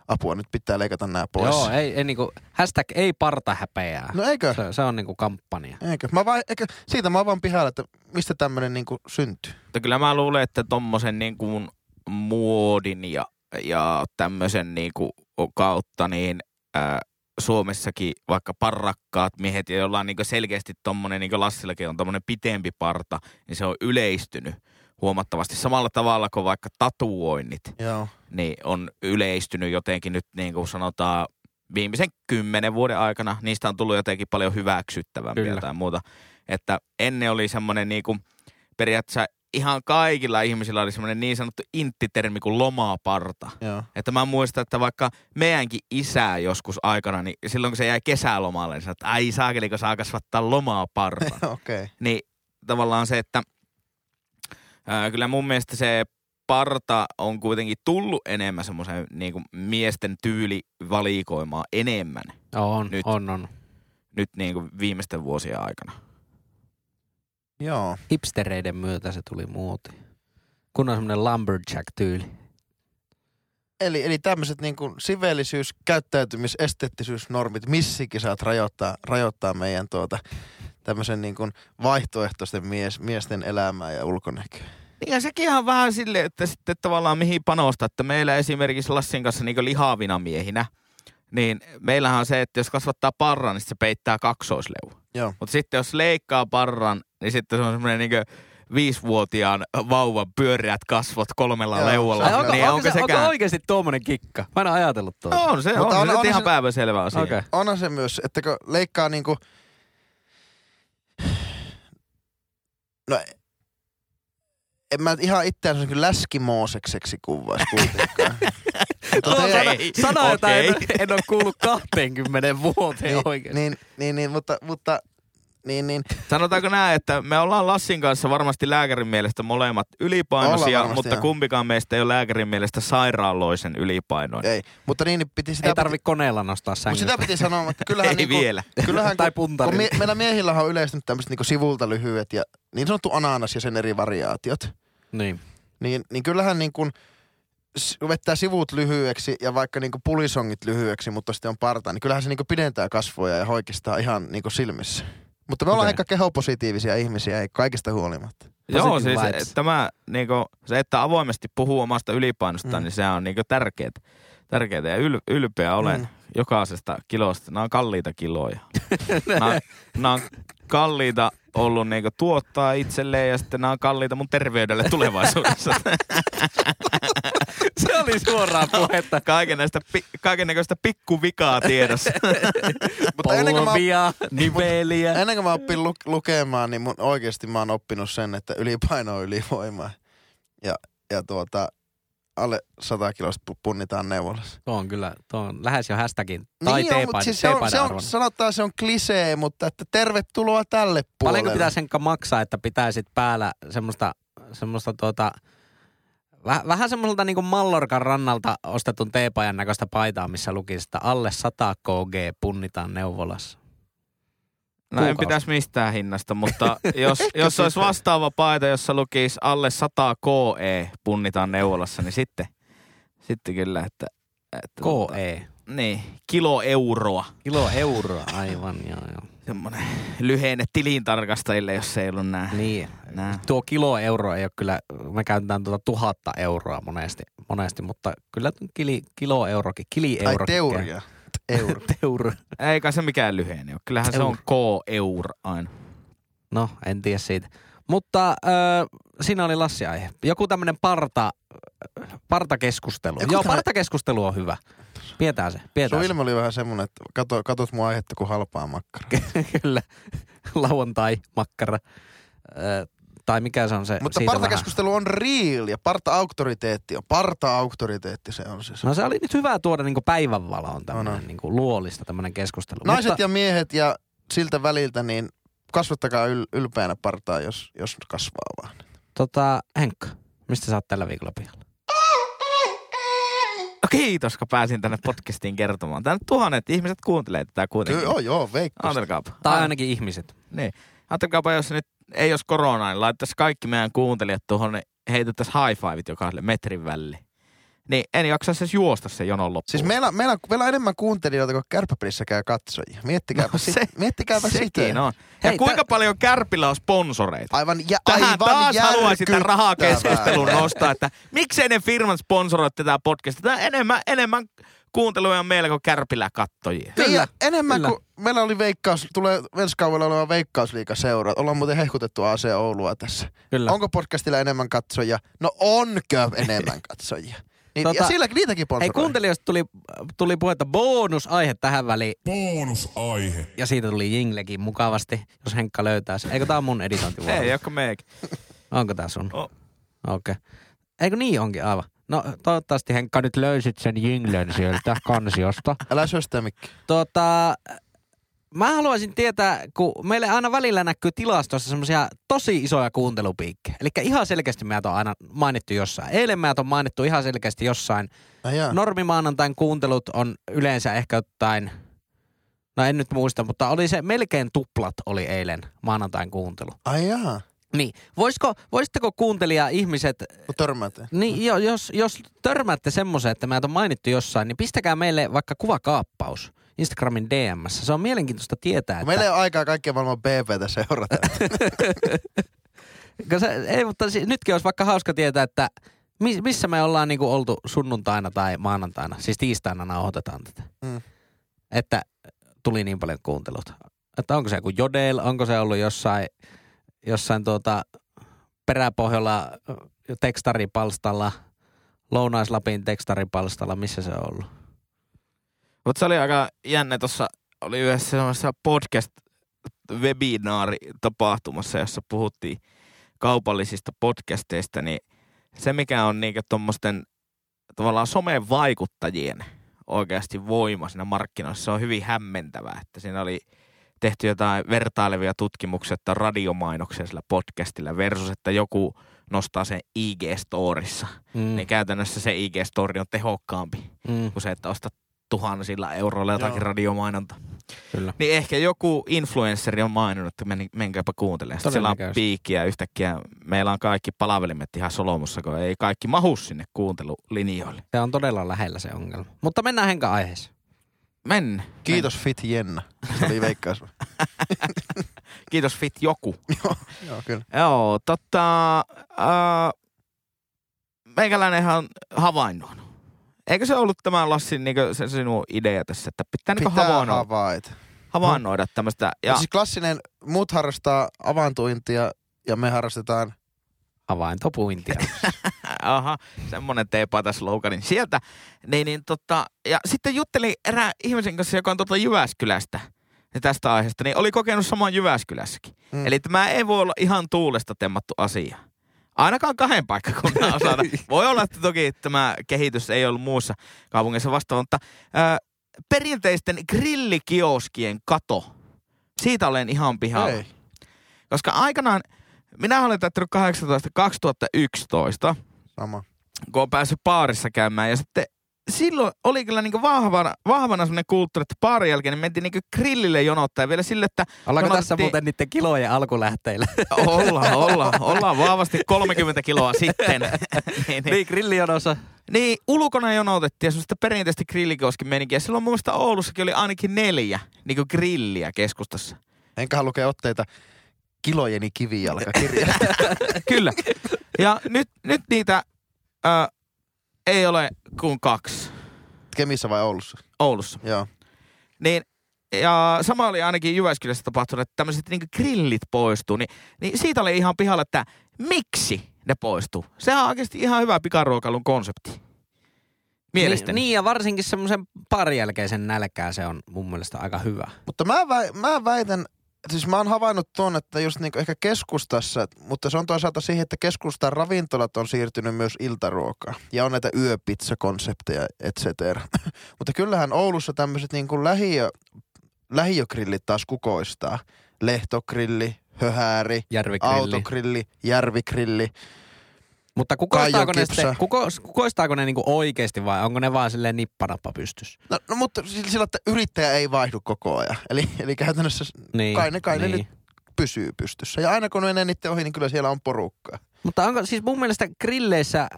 apua, nyt pitää leikata nämä pois. Joo, ei, ei niinku, hashtag ei parta häpeää. No eikö? Se, se on niinku kampanja. Eikö? Mä vaan, eikö? Siitä mä oon vaan pihalla, että mistä tämmöinen niinku syntyy. Mutta kyllä mä luulen, että tommosen niin kuin muodin ja, ja tämmöisen niin kuin kautta niin ää, Suomessakin vaikka parrakkaat miehet, ja jolla on niin selkeästi tommonen, niin kuin Lassillakin on tommonen pitempi parta, niin se on yleistynyt huomattavasti samalla tavalla kuin vaikka tatuoinnit, Joo. Niin on yleistynyt jotenkin nyt niin kuin sanotaan viimeisen kymmenen vuoden aikana. Niistä on tullut jotenkin paljon hyväksyttävämpiä Kyllä. tai muuta. Että ennen oli semmoinen niin kuin periaatteessa ihan kaikilla ihmisillä oli semmoinen niin sanottu inttitermi kuin lomaparta. Joo. Että mä muistan, että vaikka meidänkin isä joskus aikana, niin silloin kun se jäi kesälomalle, niin sanoi, että ai saakeliko saa kasvattaa lomaa parta. Okei. Okay. niin tavallaan se, että ää, kyllä mun mielestä se parta on kuitenkin tullut enemmän semmoisen niin kuin miesten tyylivalikoimaa enemmän On, Nyt. on, on. nyt niin kuin viimeisten vuosien aikana. Joo. Hipstereiden myötä se tuli muotiin. Kun on semmoinen lumberjack-tyyli. Eli, eli tämmöiset niin kuin siveellisyys, käyttäytymis, esteettisyysnormit, missikin saat rajoittaa, rajoittaa meidän tuota, tämmöisen niin kuin vaihtoehtoisten mies, miesten elämää ja ulkonäköä. Niin ja sekin on vähän silleen, että sitten tavallaan mihin panostaa, että meillä esimerkiksi Lassin kanssa niin lihavina miehinä, niin meillähän on se, että jos kasvattaa parran, niin se peittää kaksoisleu. Joo. Mutta sitten jos leikkaa parran, niin sitten se on semmoinen niin viisivuotiaan vauvan pyöreät kasvot kolmella Joo, leualla. se Ai, on onko, niin onko, se, onko sekään- oikeasti tuommoinen kikka? Mä en ole ajatellut tuota. On se, Mutta on, on- se on ihan se- päivänselvä asia. Okei. Onhan se myös, että kun leikkaa niinku... No, en mä ihan itseään sen kyllä läskimoosekseksi kuvaisi kuitenkaan. Mutta teidän- sana, Okei, sana jota en, en ole kuullut 20 vuoteen niin, oikein. niin, niin, niin, mutta, mutta niin, niin. Sanotaanko näin, että me ollaan Lassin kanssa varmasti lääkärin mielestä molemmat ylipainoisia, mutta joo. kumpikaan meistä ei ole lääkärin mielestä sairaaloisen ylipainoinen. Ei, mutta niin, niin piti sitä... Ei tarvi koneella nostaa Mutta sängystä. sitä piti sanoa, että kyllähän Ei niinku, vielä. Kyllähän tai kun, puntarilla. kun mie- meillä miehillä on yleistynyt tämmöiset niinku sivulta lyhyet ja niin sanottu ananas ja sen eri variaatiot. Niin. Niin, niin kyllähän niin kuin vettää sivut lyhyeksi ja vaikka niin kuin pulisongit lyhyeksi, mutta sitten on parta, niin kyllähän se niin kuin pidentää kasvoja ja hoikistaa ihan niin kuin silmissä. Mutta me ollaan Okei. aika kehopositiivisia ihmisiä, ei kaikista huolimatta. Joo, Positive siis vibes. tämä, niinku, se, että avoimesti puhuu omasta ylipainosta, Mm. niin se on niinku tärkeää. Tärkeää ja yl, ylpeä olen Mm. jokaisesta kilosta. Nämä on kalliita kiloja. nämä, nämä on kalliita ollut niinku tuottaa itselleen ja sitten nämä on kalliita mun terveydelle tulevaisuudessa. Se oli suoraa puhetta. Kaiken näistä, pi, kaiken näköistä pikkuvikaa tiedossa. Mutta ennen kuin mä, Polvia, niveliä. ennen kuin mä oppin lu- lukemaan, niin mun, oikeasti mä oon oppinut sen, että ylipaino on ylivoimaa. Ja, ja tuota, alle 100 kilosta pu- punnitaan neuvolassa. Tuo on kyllä, tuo on lähes jo hashtagin. Tai niin on, mutta teepaino, siis se on, se on, sanotaan se on klisee, mutta että tervetuloa tälle puolelle. Paljonko pitää sen maksaa, että pitäisit päällä semmoista, semmoista tuota, väh, vähän semmoiselta niin kuin Mallorkan rannalta ostetun teepajan näköistä paitaa, missä luki sitä alle 100 kg punnitaan neuvolassa. No en pitäisi mistään hinnasta, mutta jos, jos olisi vastaava paita, jossa lukisi alle 100 KE punnitaan neuvolassa, niin sitten, sitten kyllä, että... että tota, KE. niin, kilo euroa. Kilo euroa, aivan joo joo. Semmoinen lyhenne tilintarkastajille, jos ei ollut nää. Niin. nää. Tuo kilo euroa ei ole kyllä, me käytetään tuota tuhatta euroa monesti, monesti mutta kyllä kili, kilo eurokin, kili Ai euro. teuria. Euro. Teuro. Eikä se mikään lyhenne ole. Kyllähän se on K-eur aina. No, en tiedä siitä. Mutta äh, siinä oli Lassi aihe. Joku tämmöinen parta, partakeskustelu. Joku Joo, tämmönen- partakeskustelu on hyvä. Pidetään se, pidetään Sun se. ilme oli vähän semmonen, että kato, katot mun aihetta kuin halpaa makkaraa. Kyllä, lauantai, makkara. Äh, tai mikä se on se Mutta partakeskustelu on real ja parta-auktoriteetti on. Parta-auktoriteetti se on siis. vähän. No se oli nyt hyvä tuoda niinku päivänvaloon tämmöinen On, on. niinku luolista tämmöinen keskustelu. Naiset Mutta, ja miehet ja siltä väliltä, niin kasvattakaa yl- ylpeänä partaa, jos, jos kasvaa vaan. tota, Henkka, mistä sä oot tällä viikolla pihalla? No kiitos, kun pääsin tänne podcastiin kertomaan. Tänne tuhannet ihmiset kuuntelee tätä kuitenkin. Kyllä, joo, joo, veikkaus. Ajatelkaapa. Tai Ai- ainakin ihmiset. Niin. Ajatelkaapa, jos nyt ei olisi koronaa, niin laittaisi kaikki meidän kuuntelijat tuohon, niin heitettäisiin high fiveit jokaiselle metrin väliin. Niin en jaksaisi edes juosta se jonon loppuun. Siis meillä, meillä, on, meillä on enemmän kuuntelijoita kuin kärppäpelissä käy katsojia. Miettikääpä, No se- se, miettikääpä Sekin sitä. on. Ja Hei, kuinka tä- paljon Kärpillä on sponsoreita? Aivan, ja, Tähän aivan taas haluaisin tämän rahakeskustelun nostaa, että miksei ne firmat sponsoroi tätä podcastia. Tämä enemmän, enemmän kuunteluja on meillä kuin Kärpillä kattojia. Niin, Kyllä, ja enemmän kyllä. kuin meillä oli veikkaus, tulee ensi kaudella oleva veikkausliiga seura. Ollaan muuten hehkutettu AC Oulua tässä. Kyllä. Onko podcastilla enemmän katsojia? No onko enemmän katsojia? Niin, Tota, ja sillä niitäkin Hei, sponsoroi. kuuntelijoista tuli, tuli puhetta bonusaihe tähän väliin. Bonusaihe. Ja siitä tuli jinglekin mukavasti, jos Henkka löytää sen. Eikö tää on mun editointivuoro? Ei, joka meikin. Onko tää sun? Oh. Okei. Okay. Eikö niin onkin aivan? No toivottavasti Henkka nyt löysit sen jinglön sieltä kansiosta. Älä syö sitä mikki. Tota, mä haluaisin tietää, kun meille aina välillä näkyy tilastossa semmoisia tosi isoja kuuntelupiikkejä. Eli ihan selkeästi meitä on aina mainittu jossain. Eilen meitä on mainittu ihan selkeästi jossain. Ai jaa. Normimaanantain kuuntelut on yleensä ehkä jotain, no en nyt muista, mutta oli se melkein tuplat oli eilen maanantain kuuntelu. Ai jaa. Niin, voisiko, voisitteko kuuntelija ihmiset, Kun törmäätte. niin jo, jos, jos törmäätte semmoisen, että meitä on mainittu jossain, niin pistäkää meille vaikka kuvakaappaus Instagramin DMssä. Se on mielenkiintoista tietää, että... Meillä ei ole aikaa kaikkea maailman BBtä seurata. Se, ei, mutta si- nytkin olisi vaikka hauska tietää, että mi, missä me ollaan niinku oltu sunnuntaina tai maanantaina, siis tiistaina nauhoitetaan tätä. Mm. Että tuli niin paljon kuuntelut. Että onko se joku Jodel, onko se ollut jossain, jossain tuota peräpohjalla tekstaripalstalla, Lounais-Lapin tekstaripalstalla, missä se on ollut? Mutta se oli aika jännä. Tuossa oli yhdessä semmoisessa podcast-webinaari-tapahtumassa, jossa puhuttiin kaupallisista podcasteista, niin se mikä on niinku tuommoisten tavallaan somen vaikuttajien oikeasti voima siinä markkinoissa, se on hyvin hämmentävää, että siinä oli tehty jotain vertailevia tutkimuksia, että radiomainoksia sillä podcastilla versus, että joku nostaa sen IG-storissa. Mm. Niin käytännössä se IG-story on tehokkaampi Mm, kuin se, että ostat tuhansilla euroilla jotakin Joo. radiomainonta. kyllä. Niin ehkä joku influenssari on maininnut, että men, menkääpä kuuntelemaan. Sitten siellä on piikkiä yhtäkkiä. Meillä on kaikki palvelimet ihan solomussa, kun ei kaikki mahu sinne kuuntelulinjoille. Se on todella lähellä se ongelma. Mutta mennään Henka aiheeseen. Men. Kiitos Fit Jenna. Se oli veikkaus. Kiitos Fit joku. Joo, kyllä. Joo, totta. Äh, meikäläinenhän on. Eikö se ollut tämä Lassin niin se sinun idea tässä, että pitää, niin Pitää havainnoida, havaita. havainnoida tämmöistä. Ja. Siis klassinen, muut harrastaa avaintuintia ja me harrastetaan Havaintopuintia. Aha, semmonen teepaita slogani sieltä. Niin, niin tota, ja sitten juttelin erään ihmisen kanssa, joka on tuolta Jyväskylästä niin tästä aiheesta, niin oli kokenut saman Jyväskylässäkin. Mm. Eli tämä ei voi olla ihan tuulesta temmattu asia. Ainakaan kahden paikkakunnan osalta. Voi olla, että toki tämä kehitys ei ollut muussa kaupungissa vastaava, mutta ää, perinteisten grillikioskien kato, siitä olen ihan pihalla. Ei. Koska aikanaan, minä olen täyttänyt 18 2011, Sama. Kun on päässyt baarissa käymään. Ja sitten silloin oli kyllä niinku vahvana, vahvana semmoinen kulttuuri, että baarin jälkeen niin mentiin niinku grillille jonottaa vielä sille, että Ollaanko Jonotettiin- tässä muuten niiden kilojen alkulähteillä? ollaan, ollaan, ollaan vahvasti 30 kiloa sitten. niin, niin. niin, grillijonossa. niin, ulkona jonotettiin ja semmoista perinteistä grillikoskin menikin. Ja silloin mun mielestä Oulussakin oli ainakin neljä niinku grilliä keskustassa. Enköhän lukea otteita kilojeni kivijalkakirja. Kyllä. Ja nyt, nyt niitä ää, ei ole kuin kaksi Kemissä vai Oulussa? Oulussa. Joo. Niin, ja sama oli ainakin Jyväskylässä tapahtunut, että tämmöiset niinku grillit poistuu. Niin, niin siitä oli ihan pihalla, että miksi ne poistuu. Se on oikeasti ihan hyvä pikaruokailun konsepti. Mielestäni. Niin, niin, ja varsinkin semmoisen parin jälkeisen nälkää se on mun mielestä aika hyvä. Mutta mä, väi, mä väitän, siis mä oon havainnut tuon, että just niinku ehkä keskustassa, mutta se on toisaalta siihen, että keskustan ravintolat on siirtynyt myös iltaruokaan. Ja on näitä yöpizzakonsepteja, et cetera. mutta kyllähän Oulussa tämmöiset niinku lähiö, lähiögrillit taas kukoistaa. Lehtogrilli, höhääri, Järvikrilli. autogrilli, järvigrilli. Mutta kukoistaako ne, sitten, kuko, kukoistaako ne niinku oikeasti vai onko ne vaan silleen nippanappa pystyssä? No, no mutta sillä, että yrittäjä ei vaihdu koko ajan. Eli, eli käytännössä Niin, kai ne, kai ne niin. nyt pysyy pystyssä. Ja aina kun menee niiden ohi, niin kyllä siellä on porukkaa. Mutta onko siis mun mielestä grilleissä, äh,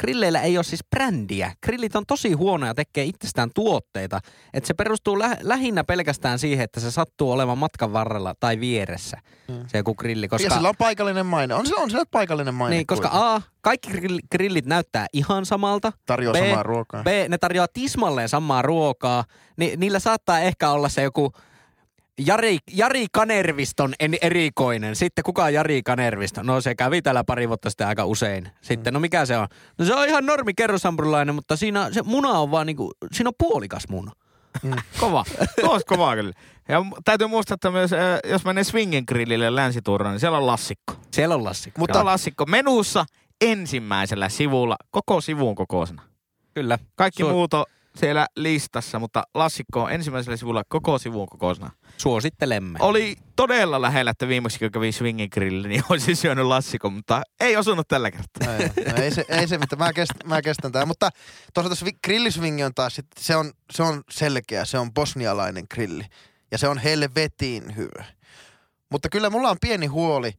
grilleillä ei ole siis brändiä. Grillit on tosi huonoja tekee itsestään tuotteita. Että se perustuu lä- lähinnä pelkästään siihen, että se sattuu olemaan matkan varrella tai vieressä. Mm. Se joku grilli. Koska... Ja sillä on paikallinen maine. On, sillä- on sillä paikallinen maine. niin, koska. A, kaikki grill- grillit näyttää ihan samalta. Tarjoaa B, samaa ruokaa. B, ne tarjoaa tismalleen samaa ruokaa. Ni, niillä saattaa ehkä olla se joku Jari, Jari Kanerviston en erikoinen. Sitten kuka on Jari Kanervisto? No se kävi täällä pari vuotta sitten aika usein. Sitten, no mikä se on? No se on ihan normi kerrosampurilainen, mutta siinä se muna on vaan niinku, siinä on puolikas muna. Mm. Kova. Tuo olisi kova kyllä. Ja täytyy muistaa, että myös, äh, jos menee Swingen grillille länsituuraan, niin siellä on lassikko. Siellä on lassikko. Mutta Joo, lassikko menussa ensimmäisellä sivulla, koko sivun kokoisena. Kyllä. Kaikki Su- muut on siellä listassa, mutta lassikko on ensimmäisellä sivulla koko sivun kokoisena. Suosittelemme. Oli todella lähellä, että viimeksi kun kävi Swingin grillille, niin olisin syönyt lassikon, mutta ei osunut tällä kertaa. Ei, no ei, se, ei se mitään, mä kestän, mä kestän tämän. Mutta se vi- grillisvingi on taas, sit, se on, se on selkeä, se on bosnialainen grilli. Ja se on helvetin hyvä. Mutta kyllä mulla on pieni huoli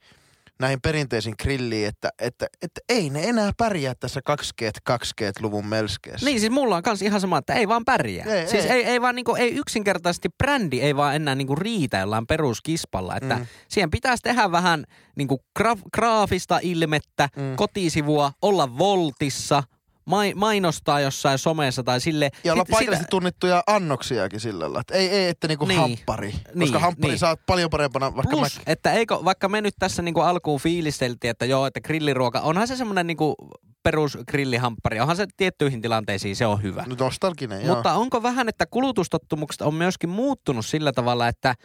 näihin perinteisiin grilliin, että, että, että ei ne enää pärjää tässä 2G-luvun melskeessä. Niin, siis mulla on kans ihan sama, että ei vaan pärjää. Ei, siis ei. ei, ei vaan niinku, ei yksinkertaisesti brändi ei vaan enää niinku riitä jollain peruskispalla. Että Mm. siihen pitäisi tehdä vähän niinku gra- graafista ilmettä, Mm. kotisivua, olla voltissa, mai- mainostaa jossain somessa tai sille. Ja olla sit- paikallisesti tunnettuja annoksiakin sillä lailla. Ei, ei, että niinku Niin. hamppari. Koska Niin, hamppari niin. saa paljon parempana vaikka Plus, mä... että eikö, vaikka me nyt tässä niinku alkuun fiilisteltiin, että joo, että grilliruoka, onhan se semmoinen niinku perus grillihamppari, onhan se tiettyihin tilanteisiin, se on hyvä. Nostalginen, joo. Mutta onko vähän, että kulutustottumukset on myöskin muuttunut sillä tavalla, että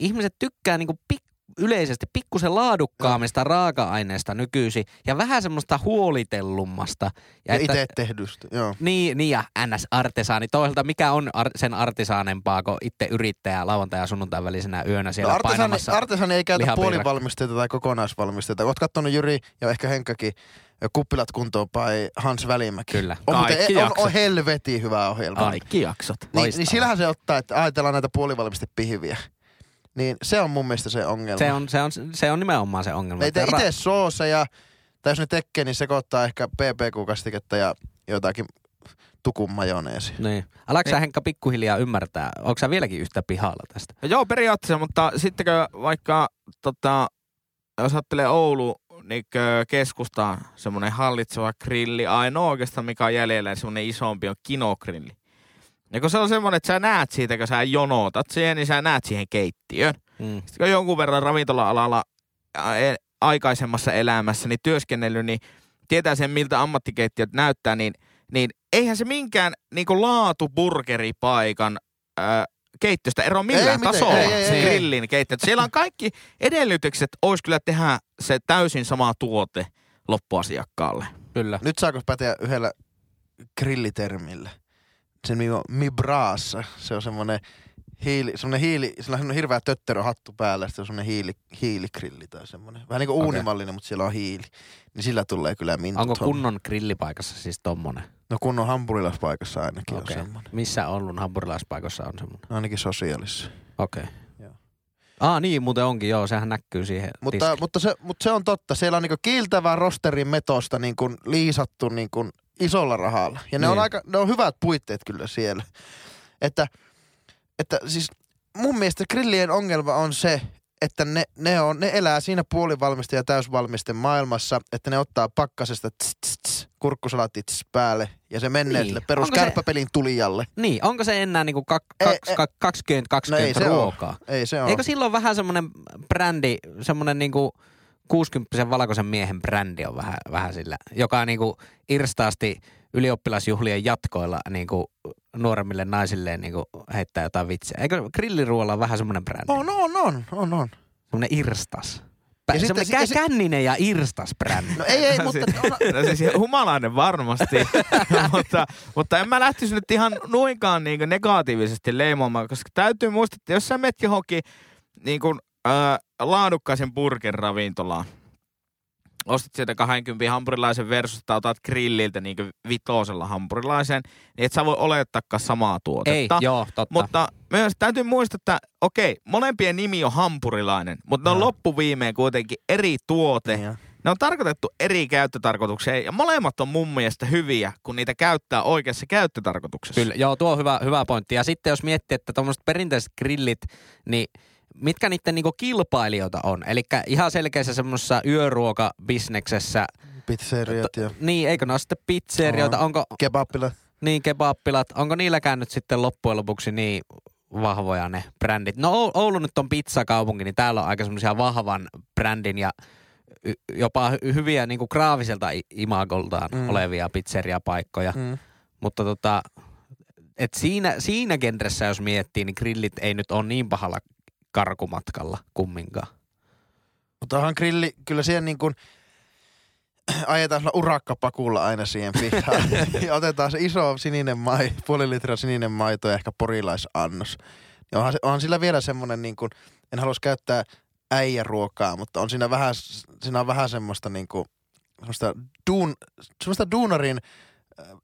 ihmiset tykkää niinku pik- yleisesti pikkusen laadukkaammista raaka-aineista nykyisin ja vähän semmoista huolitellummasta. ja että- itse tehdystä, joo. niin, niin ja NS-artesaani. Toisaalta mikä on ar- sen artisaanempaa kuin itse yrittäjä lauantai- ja sunnuntai välisenä yönä siellä No artesani, painamassa. artesani ei käytä puolivalmisteita tai kokonaisvalmisteita. Oot kattonut Jyri ja ehkä Henkkakin ö, Kuppilat kuntoon by Hans Välimäki. Kyllä. On, muuten, Kaikki on, jaksot. on helvetin hyvä ohjelma. Kaikki jaksot. Niin, Loistavaa. niin sillähän se ottaa, että ajatellaan näitä puolivalmistepihviä. Niin se on mun mielestä se ongelma. Se on, se, on, se on nimenomaan se ongelma. Ne ei tee Että ra- itse sooseja, tai jos ne tekee, niin sekoittaa ehkä PPQ-kastiketta ja jotakin tukun majoneesi. Niin. Alatko Niin. Henkka pikkuhiljaa ymmärtää? Onko sä vieläkin yhtä pihalla tästä? No Joo, periaatteessa, mutta sittenkö vaikka, tota, jos ajattelee Oulu, niin keskustaan semmoinen hallitseva grilli, ainoa oikeastaan mikä on jäljellä, niin semmoinen isompi on kinogrilli. Ja kun se on semmoinen, että sä näet siitä, kun sä jonotat siihen, niin sä näet siihen keittiön. Mm. Sitten kun jonkun verran ravintola-alalla e- aikaisemmassa elämässä niin työskennellyt, niin tietää sen, miltä ammattikeittiöt näyttää, niin, niin eihän se minkään niin laatuburgeripaikan ää, keittiöstä ero millään Ei tasolla, ei, ei, se ei, grillin keittiö. Siellä on kaikki edellytykset, olisi kyllä tehdä se täysin sama tuote loppuasiakkaalle. Kyllä. Nyt saako päteä yhdellä grillitermillä? Sen nimi on Mibrasa. Se on semmoinen hiili, semmoinen hiili, sillä on semmoinen hirveä tötterö hattu päällä, sitten on semmoinen hiili, hiiligrilli tai semmoinen. Vähän niin kuin uunimallinen, mutta siellä on hiili. Niin sillä tulee kyllä mintut Onko homma. kunnon grillipaikassa siis tommonen? No kunnon hampurilaispaikassa ainakin Okei. on semmoinen. Missä Oulun hampurilaispaikossa on semmonen? Ainakin sosiaalissa. Okei. Okay. Ah niin, muuten onkin, joo, sehän näkyy siihen Mutta, tiskille. mutta, se, mutta se on totta. Siellä on niinku kiiltävää rosterin metosta niinku liisattu niinku isolla rahalla. Ja ne, on Niin. aika, ne on hyvät puitteet kyllä siellä. Että, että siis mun mielestä grillien ongelma on se, että ne, ne, on, ne elää siinä puolivalmisten ja täysvalmisten maailmassa, että ne ottaa pakkasesta tss, tss, tss, kurkkusalaatti tss päälle ja se menee Niin. sille perus Onko se- kärppäpelin tulijalle. Niin, onko se enää niinku kak, kaks, ei. kak, 20 No ei 20 se ruokaa? Ei se on. Eikö silloin vähän semmoinen brändi, semmoinen niinku 60 valkoisen miehen brändi on vähän, vähän sillä, joka niinku irstaasti ylioppilasjuhlien jatkoilla niinku nuoremmille naisille niinku heittää jotain vitsejä. Eikö grilliruoalla on vähän semmoinen brändi? On, on, on, on, on. Semmoinen irstas. Ja Pä, sitten- semmoinen ja kä- si- känninen ja irstas brändi. No ei, ei, mutta on, No siis humalainen varmasti, mutta, mutta en mä lähtisi nyt ihan nuinkaan niin negatiivisesti leimaamaan, koska täytyy muistaa, että jos sä menet johonkin niin kuin, ää, laadukkaisen burger-ravintolaan, ostat sieltä 20 hampurilaisen versus, tai otat grilliltä niin vitosella hampurilaisen, niin et sä voi olettaakaan samaa Ei, tuotetta. joo, totta. Mutta myös täytyy muistaa, että okei, molempien nimi on hampurilainen, mutta ne on loppuviimeen kuitenkin eri tuote. On. Ne on tarkoitettu eri käyttötarkoitukseen ja molemmat on mun mielestä hyviä, kun niitä käyttää oikeassa käyttötarkoituksessa. Kyllä, joo, tuo on hyvä, hyvä pointti. Ja sitten jos miettii, että tuommoiset perinteiset grillit, niin mitkä niiden niinku kilpailijoita on? Eli ihan selkeässä semmoisessa yöruokabisneksessä, pizzeriat ja niin eikö ne ole sitten pizzerioita, On. onko kebabilla. niin kebappilat, onko niilläkään nyt sitten loppujen lopuksi niin vahvoja ne brändit? No Oul- Oulu nyt on pizzakaupunki, niin täällä on aika semmoisia vahvan brändin ja jopa hy- hyviä niin kuin graafiselta imagoltaan Mm. olevia pizzeriapaikkoja. Mm. Mutta tota, Et siinä, siinä genressä, jos miettii, niin grillit ei nyt ole niin pahalla karkumatkalla kumminkaan. Mutta onhan grilli, kyllä siihen niin kuin ajetaan sillä urakkapakulla aina siihen pihaan. ja otetaan se iso sininen mai, puoli litraa sininen maito ja ehkä porilaisannos. Ja onhan, se, onhan sillä vielä semmoinen, niin kuin, en haluaisi käyttää äijäruokaa, mutta on siinä vähän, siinä on vähän semmoista niin kuin, semmoista, duun, semmoista duunarin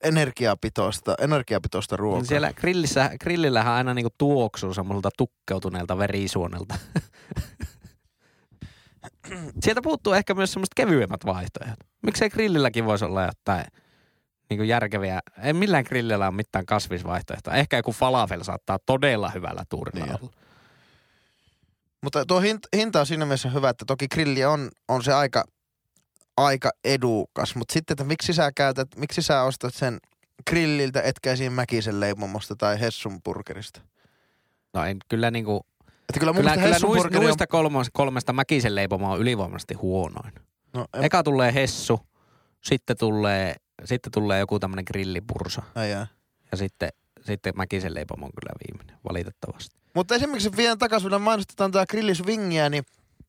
energiapitoista, energiapitoista ruokaa. Niin Siellä grillissä, grillillähän aina niinku tuoksuu semmoiselta tukkeutuneelta verisuonelta. Sieltä puuttuu ehkä myös semmoista kevyemmät vaihtoehdot. Miksei grillilläkin voisi olla jotain niinku järkeviä, ei millään grillillä ole mitään kasvisvaihtoehtoa. Ehkä joku falafel saattaa todella hyvällä turilla Niin. olla. Mutta tuo hint, hinta on siinä mielessä hyvä, että toki grilli on, on se aika, aika edukas. Mutta sitten, että miksi sä käytät, miksi sä ostat sen grilliltä, etkä siinä Mäkisen leipomosta tai Hessun burgerista? No en kyllä niinku, Että kyllä kyllä, kyllä nuista, on... nuista kolmesta, kolmesta mäkisen leipoma on ylivoimaisesti huonoin. No, en, Eka tulee hessu, sitten tulee, sitten tulee joku tämmönen grillipursa. jää. Ja sitten, sitten mäkisen leipomo on kyllä viimeinen, valitettavasti. Mutta esimerkiksi vielä takaisin, kun mainostetaan tätä grillisvingiä, niin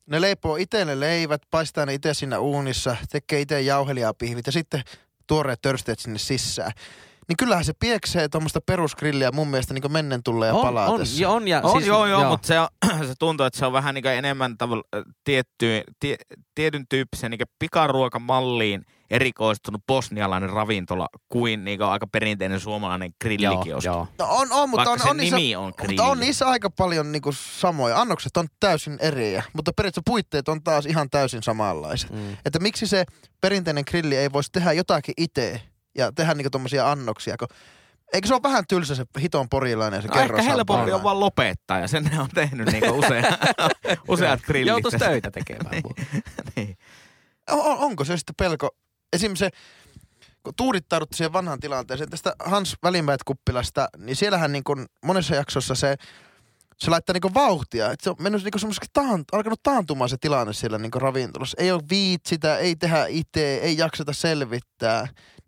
ne leipoo itse ne leivät, paistaa ne itse siinä uunissa, tekee itse jauhelijapihvit ja sitten tuoreet törsteet sinne sisään. Niin kyllähän se pieksee tuommoista perusgrilliä mun mielestä niin mennen tulee ja on, palaa on, tässä. ja on, ja On siis, joo, joo, mutta se, on, se tuntuu, että se on vähän niin enemmän tavalla, tietty, tie, tietyn tyyppisen niin pikaruokamalliin erikoistunut bosnialainen ravintola kuin, niin aika perinteinen suomalainen joo, grillikioski. joo. No on, on, mutta Vaikka on, on niissä, nimi on grilli. mutta on niissä aika paljon niinku samoja. Annokset on täysin eriä, mutta periaatteessa puitteet on taas ihan täysin samanlaiset. Mm. Että miksi se perinteinen grilli ei voisi tehdä jotakin itse ja tehdä niinku tommosia annoksia, kun eikö se ole vähän tylsä se hiton porilainen ja se No ehkä kerros helpompi on vaan lopettaa ja sen ne on tehnyt niin usein, useat grillit. Joutuisi töitä tekemään. niin. on, on, onko se sitten pelko? Esimerkiksi se, kun tuudittaudut siihen vanhaan tilanteeseen, tästä Hans Välimäet-kuppilasta, niin siellähän niin kuin monessa jaksossa se, se laittaa niin vauhtia. Että se on mennyt niin semmoiseksi taan, alkanut taantumaan se tilanne siellä niin ravintolassa. Ei ole viitsitä, ei tehdä itse, ei jakseta selvittää.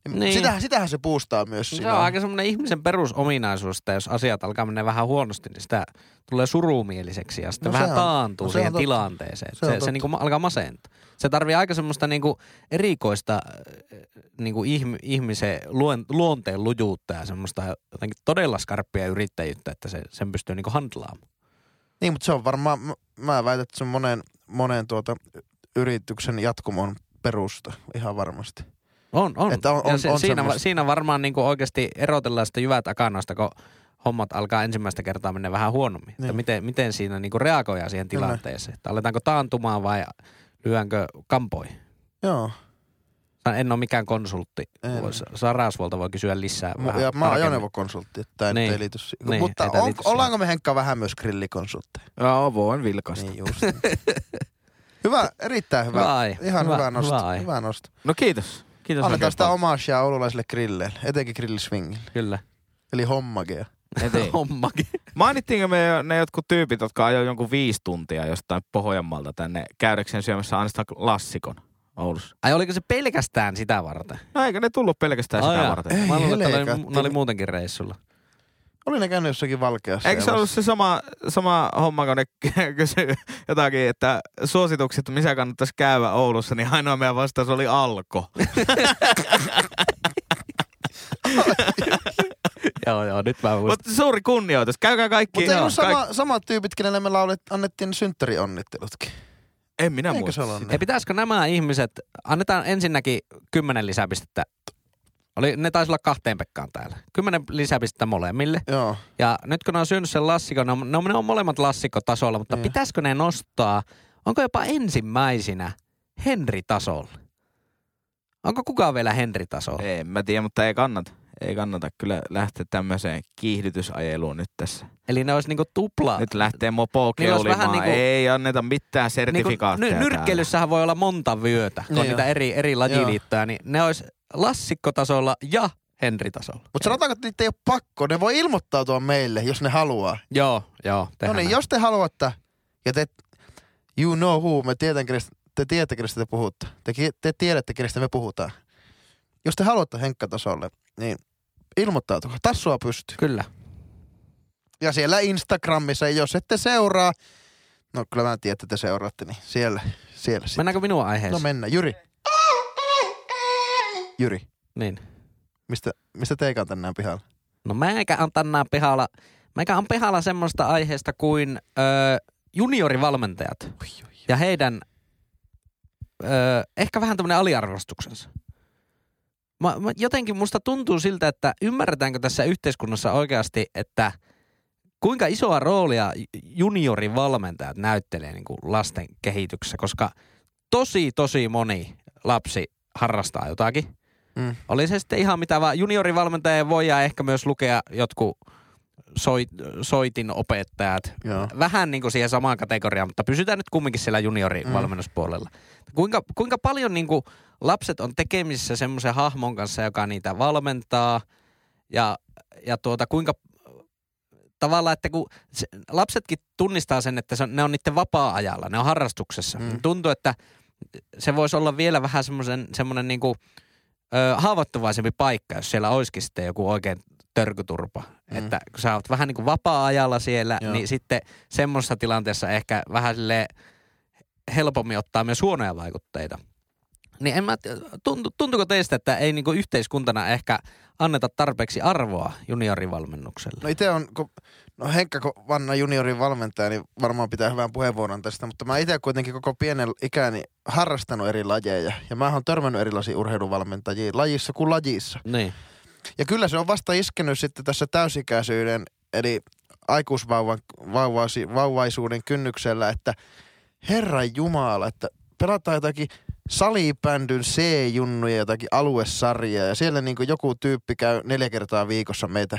Niin. Sitähän, sitähän se puustaa myös Se siinä. on aika semmoinen ihmisen perusominaisuus, että jos asiat alkaa mennä vähän huonosti, niin sitä tulee surumieliseksi ja sitten No vähän on- taantuu no se siihen totta. tilanteeseen. Se Se, se, niinku alkaa masentaa. Se tarvii aika semmoista niinku erikoista äh, niinku ihm, ihmisen luon, luonteen lujuutta ja semmoista jotenkin todella skarppia yrittäjyyttä, että se, sen pystyy niinku handlaamaan. Niin, mutta se on varmaan, mä- mä väitän, että se on monen, monen tuota yrityksen jatkumon perusta ihan varmasti. On, on. Että on- ja on- se, on siinä, semmoista. siinä varmaan niinku oikeasti erotellaan sitä jyvät akanoista, kun hommat alkaa ensimmäistä kertaa mennä vähän huonommin. Niin. Että miten, miten siinä niinku reagoidaan siihen tilanteeseen. Että aletaanko taantumaan vai lyönkö kampoihin? Joo. En ole mikään konsultti. Sarasvuolta voi kysyä lisää. Mu- vähän ja mä oon ajoneuvokonsultti, että tämä Niin. ei liity siihen. Niin, Mutta on, liity ollaanko me Henkka vähän myös grillikonsultteja? Joo, voin vilkasta. Niin just. hyvä, erittäin hyvä. Hyvä ai. Ihan hyvä, Hyvä- nosto. hyvä ai. Hyvä nosto. No kiitos. Kiitos Annetaan sitä paljon. omaa sijaa oululaisille grilleille, etenkin grilliswingille. Kyllä. Eli hommagea. Eteen. Hommakin. Mainittiinko me ne jotkut tyypit, jotka ajoi jonkun viisi tuntia jostain Pohjanmaalta tänne käydäkseen syömässä ainoastaan lassikon Oulussa? Ai oliko se pelkästään sitä varten? No eikö ne tullut pelkästään Ai sitä jaa. varten? Ei Mä luulen, että ne oli, ne oli muutenkin reissulla. Oli ne käynyt jossakin valkeassa. Eikö se ollut se sama, sama homma, kun ne kysyi jotakin, että suositukset, missä kannattaisi käydä Oulussa, niin ainoa meidän vastaus oli Alko. joo, joo, nyt mä muistan. Mutta suuri kunnioitus. Käykää kaikki. Mutta ei ollut sama, samat tyypit, kenelle me laulet, annettiin synttärionnittelutkin. En minä Eikö muista. se ole Ei, niin? pitäisikö nämä ihmiset, annetaan ensinnäkin kymmenen lisäpistettä. Oli, ne taisi olla kahteen Pekkaan täällä. Kymmenen lisäpistettä molemmille. Joo. Ja nyt kun ne on syönyt sen lassikon, ne on, ne on, ne on molemmat lassikkotasolla, mutta Niin. pitäisikö ne nostaa, onko jopa ensimmäisinä Henri-tasolla? Onko kukaan vielä Henri-tasolla? En mä tiedä, mutta ei kannata. Ei kannata kyllä lähteä tämmöiseen kiihdytysajeluun nyt tässä. Eli ne olisi niinku tupla. Nyt lähtee mopo keulimaan. niinku- Ei anneta mitään sertifikaatteja Niinku, ny- nyrkkeilyssähän voi olla monta vyötä, kun on Niin niitä eri, eri lajiliittoja, niin ne olisi lassikkotasolla ja Henri-tasolla. Mutta sanotaanko, että niitä ei ole pakko. Ne voi ilmoittautua meille, jos ne haluaa. Joo, joo. No niin, jos te haluatte, ja te, you know who, me tiedän, kenestä, te tiedätte, kenestä te puhutte. Te, te tiedätte, kenestä me puhutaan. Jos te haluatte henkkatasolle, niin ilmoittautukaa. Tassua pystyy. Kyllä. Ja siellä Instagramissa, jos ette seuraa, no kyllä mä tiedän, että te seuraatte, niin siellä, siellä sitten. Mennäänkö minun aiheeseen? No mennään. Jyri. Jyri, Niin. mistä, mistä teikä tänään pihalla? No meikä on tänään pihalla, meikä on pihalla semmoista aiheesta kuin ö, juniorivalmentajat ja heidän ö, ehkä vähän tämmöinen aliarvostuksensa. Mä, mä, jotenkin musta tuntuu siltä, että ymmärretäänkö tässä yhteiskunnassa oikeasti, että kuinka isoa roolia juniorivalmentajat näyttelee niin kuin lasten kehityksessä, koska tosi tosi moni lapsi harrastaa jotakin. Mm. Oli se sitten ihan mitä vaan. Juniorivalmentaja voi ja ehkä myös lukea jotkut soit, soitin opettajat. Joo. Vähän niin kuin siihen samaan kategoriaan, mutta pysytään nyt kumminkin siellä juniorivalmennuspuolella. Kuinka, kuinka paljon niin kuin lapset on tekemisissä semmoisen hahmon kanssa, joka niitä valmentaa ja, ja tuota, kuinka tavallaan, että kun se, lapsetkin tunnistaa sen, että se on, ne on niiden vapaa-ajalla, ne on harrastuksessa. Mm. Mm. Tuntuu, että se voisi olla vielä vähän semmoisen, semmoinen niin kuin, ö, haavoittuvaisempi paikka, jos siellä olisikin sitten joku oikein törkyturpa. Mm. Että kun sä oot vähän niin kuin vapaa-ajalla siellä, Joo. Niin sitten semmoisessa tilanteessa ehkä vähän silleen helpommin ottaa myös huonoja vaikutteita. Niin en mä, tuntu, tuntuuko teistä, että ei niinku yhteiskuntana ehkä anneta tarpeeksi arvoa juniorivalmennukselle? No itse on, kun, no Henkka, kun vanna juniorin valmentaja, niin varmaan pitää hyvän puheenvuoron tästä, mutta mä itse kuitenkin koko pienen ikäni harrastanut eri lajeja. Ja mä oon törmännyt erilaisiin urheiluvalmentajiin lajissa kuin lajissa. Niin. Ja kyllä se on vasta iskenyt sitten tässä täysikäisyyden, eli aikuisvauvan vauvasi, vauvaisuuden kynnyksellä, että Herran Jumala, että pelataan jotakin salibändyn C-junnuja, jotakin aluesarjaa, ja siellä niin joku tyyppi käy neljä kertaa viikossa meitä,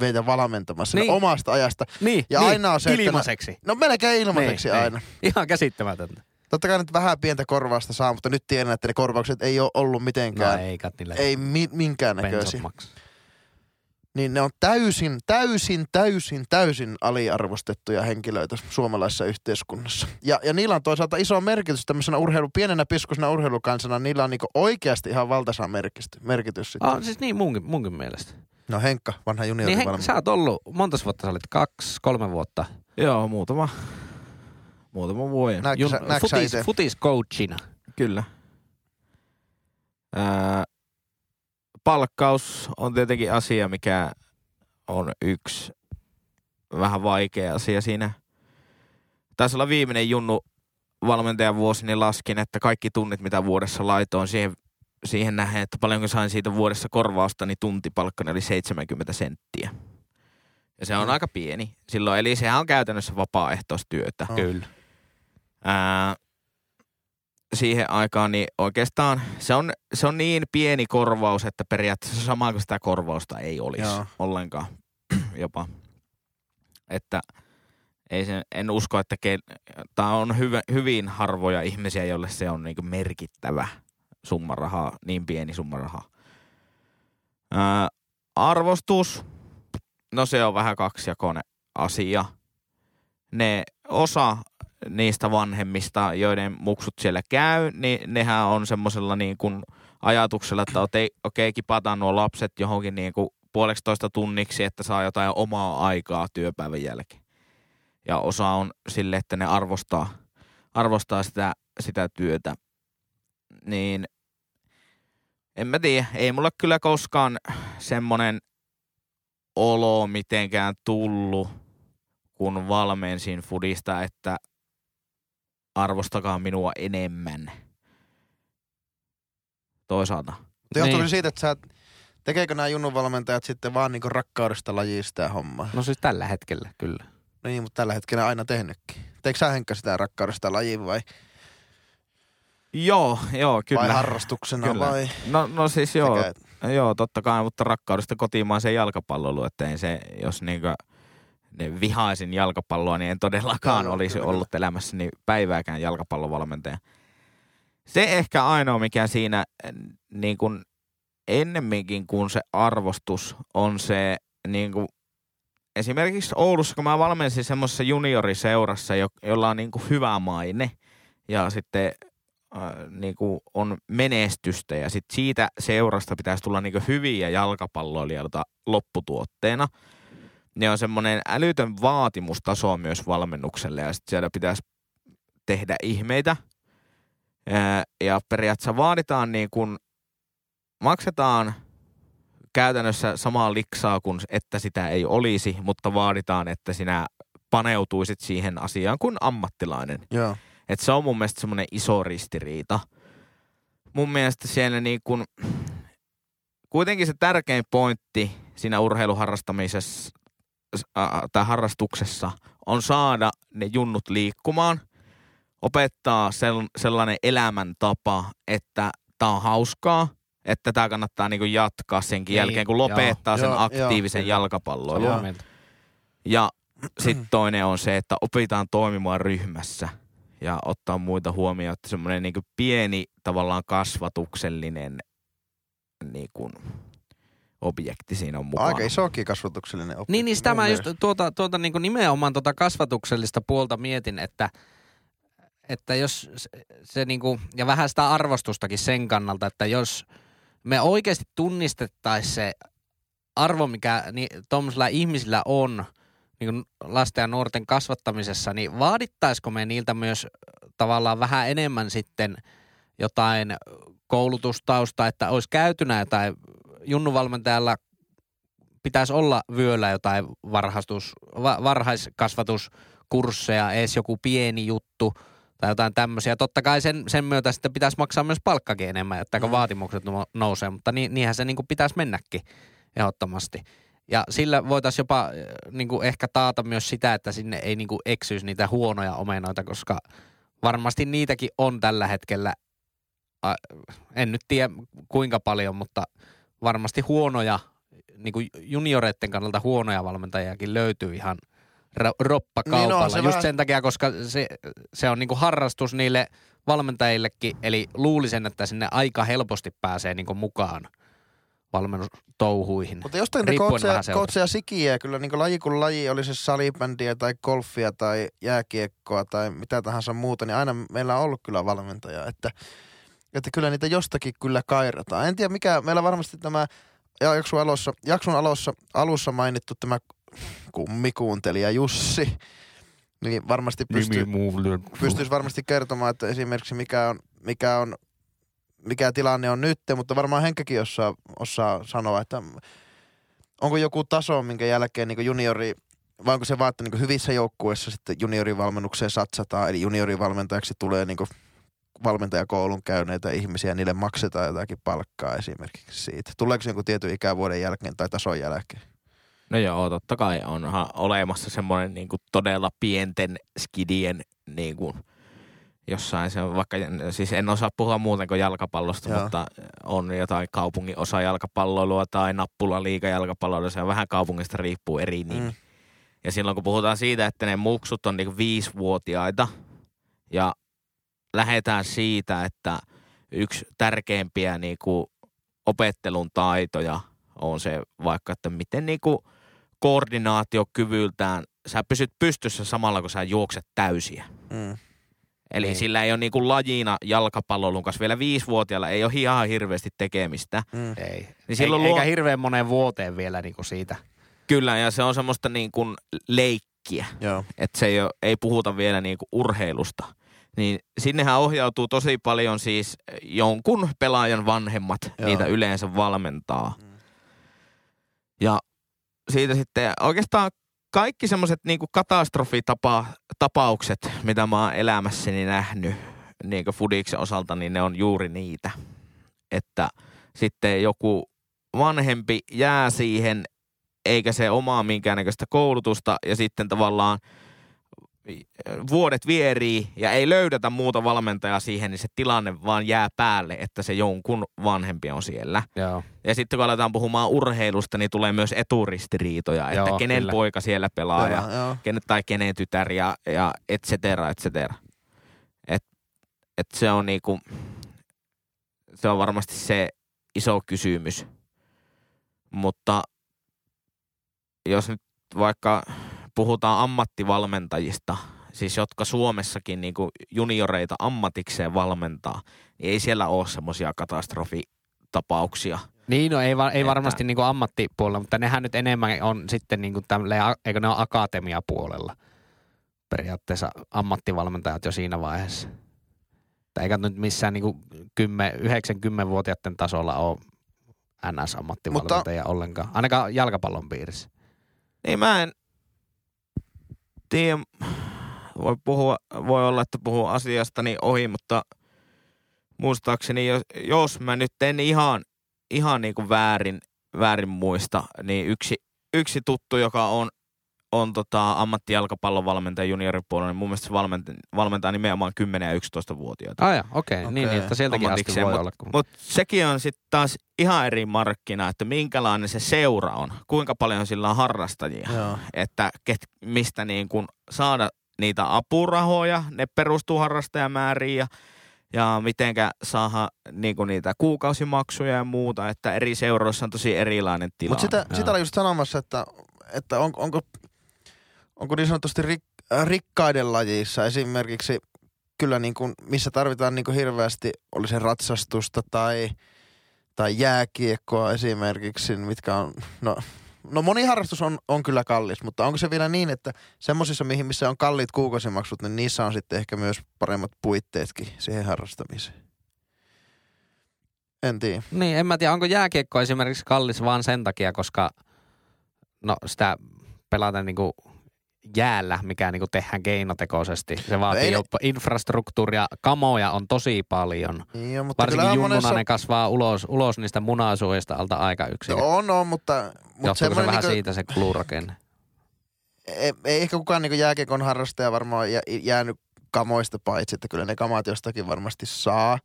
meitä valmentamassa niin. Niin. omasta ajasta. Niin, Ja niin, aina on se, että ne- ilmaiseksi. No melkein ilmaiseksi Niin, aina. Ihan käsittämätöntä. Totta kai nyt vähän pientä korvausta saa, mutta nyt tiedän, että ne korvaukset ei ole ollut No mitenkään, ei kat niillä ei mi- minkään bensat näköisiä. maksa. niin ne on täysin, täysin, täysin, täysin aliarvostettuja henkilöitä suomalaisessa yhteiskunnassa. Ja, ja niillä on toisaalta iso merkitys tämmöisenä urheilu, pienenä piskusena urheilukansana, niillä on niinku oikeasti ihan valtaisa merkitys, merkitys sitten. Ah, siis niin munkin, munkin mielestä. No Henkka, vanha Niin juniori Henk, sä oot ollut, monta vuotta sä olit? Kaksi, kolme vuotta. Joo, muutama, muutama vuoden. Näetkö sä, näetkö sä futis, futiscoachina. Kyllä. Ää, palkkaus on tietenkin asia, mikä on yksi vähän vaikea asia siinä. Taisi olla viimeinen junnu valmentajan vuosi, niin laskin, että kaikki tunnit, mitä vuodessa laitoin siihen, siihen nähden, että paljonko sain siitä vuodessa korvausta, niin tuntipalkkani oli 70 senttiä. Ja se on Mm. aika pieni silloin, eli sehän on käytännössä vapaaehtoistyötä. Kyllä. Ää, siihen aikaan, niin oikeastaan se on, se on niin pieni korvaus, että periaatteessa sama kuin sitä korvausta ei olisi Joo. ollenkaan jopa. Että ei se, en usko, että ke, tää on hyvä, hyvin harvoja ihmisiä, joille se on niinku merkittävä summa rahaa, niin pieni summa rahaa. Ää, arvostus, no se on vähän kaksijakoinen asia. Ne osa niistä vanhemmista, joiden muksut siellä käy, niin nehän on semmoisella niin kuin ajatuksella, että okei, okei kipataan nuo lapset johonkin niin kuin puoleksitoista tunniksi, että saa jotain omaa aikaa työpäivän jälkeen. Ja osa on sille, että ne arvostaa, arvostaa sitä, sitä työtä. Niin en mä tiedä, ei mulla kyllä koskaan semmonen olo mitenkään tullut, kun valmensin fudista, että arvostakaa minua enemmän. Toisaalta. Mutta johtuu Niin. se siitä, että sä, tekeekö nämä junnunvalmentajat sitten vaan niinku rakkaudesta lajista ja hommaa? No siis tällä hetkellä, kyllä. No niin, mutta tällä hetkellä aina tehnytkin. Teekö sä Henkka sitä rakkaudesta lajiin vai, Joo, joo, kyllä. vai harrastuksena Kyllä. vai? No, no siis joo, Sekä, joo, totta kai, mutta rakkaudesta kotimaiseen jalkapalloiluun, että ei se, jos niinkö ne vihaisin jalkapalloa, niin en todellakaan olisi kyllä, ollut elämässäni päivääkään jalkapallovalmentaja. Se ehkä ainoa, mikä siinä niin kuin ennemminkin kuin se arvostus on se niin kuin, esimerkiksi Oulussa, kun mä valmensin semmoisessa junioriseurassa, jo, jolla on niin kuin hyvä maine ja sitten niinku on menestystä ja sit siitä seurasta pitäisi tulla niinku hyviä jalkapalloilijoita lopputuotteena. Ne on semmoinen älytön vaatimustaso myös valmennukselle ja sit siellä pitäisi tehdä ihmeitä. Ja periaatteessa vaaditaan niin kuin, maksetaan käytännössä samaa liksaa kuin että sitä ei olisi, mutta vaaditaan, että sinä paneutuisit siihen asiaan kuin ammattilainen. Joo. Et se on mun mielestä semmoinen iso ristiriita. Mun mielestä siellä niin kun, kuitenkin se tärkein pointti siinä urheiluharrastamisessa äh, tai harrastuksessa on saada ne junnut liikkumaan, opettaa sel, sellainen elämäntapa, että tämä on hauskaa, että tämä kannattaa niinku jatkaa senkin Niin, jälkeen, kun lopettaa joo, sen joo, aktiivisen. Joo. Samaa mieltä. Ja sitten toinen on se, että opitaan toimimaan ryhmässä ja ottaa muita huomioon, että semmoinen niin pieni tavallaan kasvatuksellinen niin kuin, objekti siinä on mukana. Aika isokin kasvatuksellinen oppi. Niin, niin sitä mä just tuota, tuota niin kuin nimenomaan tuota kasvatuksellista puolta mietin, että, että jos se, se niin kuin, ja vähän sitä arvostustakin sen kannalta, että jos me oikeasti tunnistettaisiin se arvo, mikä niin, tuommoisilla ihmisillä on niin kuin lasten ja nuorten kasvattamisessa, niin vaadittaisiko me niiltä myös tavallaan vähän enemmän sitten jotain koulutustausta, että olisi käytynä jotain junnuvalmentajalla pitäisi olla vyöllä jotain varhastus, va, varhaiskasvatuskursseja, edes joku pieni juttu tai jotain tämmöisiä. Totta kai sen, sen myötä sitten pitäisi maksaa myös palkkakin enemmän, että kun Mm. vaatimukset no- nousee, mutta niin, niinhän se niin kuin pitäisi mennäkin ehdottomasti. Ja sillä voitaisiin jopa äh, niin kuin ehkä taata myös sitä, että sinne ei niin kuin eksyisi niitä huonoja omenoita, koska varmasti niitäkin on tällä hetkellä, en nyt tiedä kuinka paljon, mutta varmasti huonoja, niin kuin junioreiden kannalta huonoja valmentajiakin löytyy ihan ro- roppakaupalla. Niin on se Just vähän- sen takia, koska se, se on niin kuin harrastus niille valmentajillekin, eli luulisen, että sinne aika helposti pääsee niin kuin mukaan valmennustouhuihin. Mutta jostain niitä seurasta. coacheja sikiä kyllä niin laji kuin laji, oli se salibändiä tai golfia tai jääkiekkoa tai mitä tahansa muuta, niin aina meillä on ollut kyllä valmentaja, että, että kyllä niitä jostakin kyllä kairataan. En tiedä mikä, meillä varmasti tämä jakson alussa, jakson alussa, alussa mainittu tämä kummikuuntelija Jussi, niin varmasti pystyy, pystyisi varmasti kertomaan, että esimerkiksi mikä on, mikä on mikä tilanne on nyt, mutta varmaan Henkkäkin osaa, osaa sanoa, että onko joku taso, minkä jälkeen niin juniori, vai onko se vaan, että niin hyvissä joukkueissa sitten juniorivalmennukseen satsataan, eli juniorivalmentajaksi tulee niin valmentajakoulun käyneitä ihmisiä, niille maksetaan jotakin palkkaa esimerkiksi siitä. Tuleeko se jonkun tietyn ikävuoden jälkeen tai tason jälkeen? No joo, totta kai onhan olemassa semmoinen niin kuin todella pienten skidien niin kuin jossain se on vaikka, siis en osaa puhua muuten kuin jalkapallosta, Joo. mutta on jotain kaupungin osa jalkapalloilua tai nappula liiga jalkapalloilua, se on vähän kaupungista riippuu eri nimi. Mm. Ja silloin kun puhutaan siitä, että ne muksut on niinku viisivuotiaita ja lähdetään siitä, että yksi tärkeimpiä niinku opettelun taitoja on se vaikka, että miten niinku koordinaatiokyvyltään sä pysyt pystyssä samalla, kun sä juokset täysiä. Mm. Eli Niin. niin. sillä ei ole niinku lajina jalkapallon kanssa vielä viisivuotiaalla ei ole ihan hirveästi tekemistä. Mm. Ei. Niin silloin Eikä luo- hirveän moneen vuoteen vielä niin kuin siitä. Kyllä, ja se on semmoista niin kuin leikkiä, Joo. että se ei, ole, ei puhuta vielä niin kuin urheilusta. Niin sinnehän ohjautuu tosi paljon siis jonkun pelaajan vanhemmat, Joo. Niitä yleensä valmentaa. Mm. Ja siitä sitten oikeastaan kaikki semmoiset niin katastrofitapaukset, mitä mä oon elämässäni nähnyt niin Fudiksen osalta, niin ne on juuri niitä. Että sitten joku vanhempi jää siihen, eikä se omaa minkäännäköistä koulutusta, ja sitten tavallaan vuodet vierii ja ei löydetä muuta valmentajaa siihen, niin se tilanne vaan jää päälle, että se jonkun vanhempi on siellä. Joo. Ja sitten kun aletaan puhumaan urheilusta, niin tulee myös eturistiriitoja, että Joo, kenen kyllä. poika siellä pelaa ja Hyvä, joo. kenen, tai kenen tytär ja, ja et cetera, et cetera. Et, et se on niinku, se on varmasti se iso kysymys. Mutta jos nyt vaikka puhutaan ammattivalmentajista, siis jotka Suomessakin niin kuin junioreita ammatikseen valmentaa, niin ei siellä ole semmoisia katastrofitapauksia. Niin, no ei, va- ei Että- varmasti niin kuin ammattipuolella, mutta nehän nyt enemmän on sitten niin kuin tämmöinen, eikö ne ole akatemiapuolella periaatteessa ammattivalmentajat jo siinä vaiheessa. Tai eikä nyt missään niin kuin 10, 90-vuotiaiden tasolla ole NS-ammattivalmentajia mutta... ollenkaan, ainakaan jalkapallon piirissä. Niin mä en tiedä, voi, puhua, voi olla, että puhuu asiastani ohi, mutta muistaakseni, jos, jos mä nyt en ihan, ihan niin kuin väärin, väärin muista, niin yksi, yksi tuttu, joka on, on tota ammattijalkapallon valmentaja junioripuolella, niin mun mielestä se valmentaa, valmentaa nimenomaan 10- ja 11-vuotiaita. Ah okei, okay. niin, Okei. niin, että sieltäkin asti voi mut- olla. Kun... Mutta sekin on sitten taas ihan eri markkina, että minkälainen se seura on, kuinka paljon sillä on harrastajia, Joo. että ket, mistä niin kun saada niitä apurahoja, ne perustuu harrastajamääriin ja, ja mitenkä saada niin niitä kuukausimaksuja ja muuta, että eri seuroissa on tosi erilainen tilanne. Mutta sitä, Joo. sitä olin just sanomassa, että, että on, onko, onko niin sanotusti rik, rikkaiden lajissa esimerkiksi kyllä niin kuin, missä tarvitaan niin kuin hirveästi, oli se ratsastusta tai, tai jääkiekkoa esimerkiksi, mitkä on, no, no moni harrastus on, on kyllä kallis, mutta onko se vielä niin, että semmoisissa, mihin missä on kalliit kuukausimaksut, niin niissä on sitten ehkä myös paremmat puitteetkin siihen harrastamiseen? En tiedä. Niin, en mä tiedä, onko jääkiekko esimerkiksi kallis vaan sen takia, koska no sitä pelataan niinku jäällä, mikä niinku tehdään keinotekoisesti. Se vaatii ei ne- jo infrastruktuuria, kamoja on tosi paljon. Niin, on, mutta Varsinkin junnuna monessa- ne kasvaa ulos, ulos niistä munasuojista alta aika yksin. No on, on, mutta, mutta Johtuuko se vähän niinku, siitä se kulurakenne? ei, ei ehkä kukaan niinku jääkiekon harrastaja varmaan jä, jäänyt kamoista paitsi, että kyllä ne kamat jostakin varmasti saa.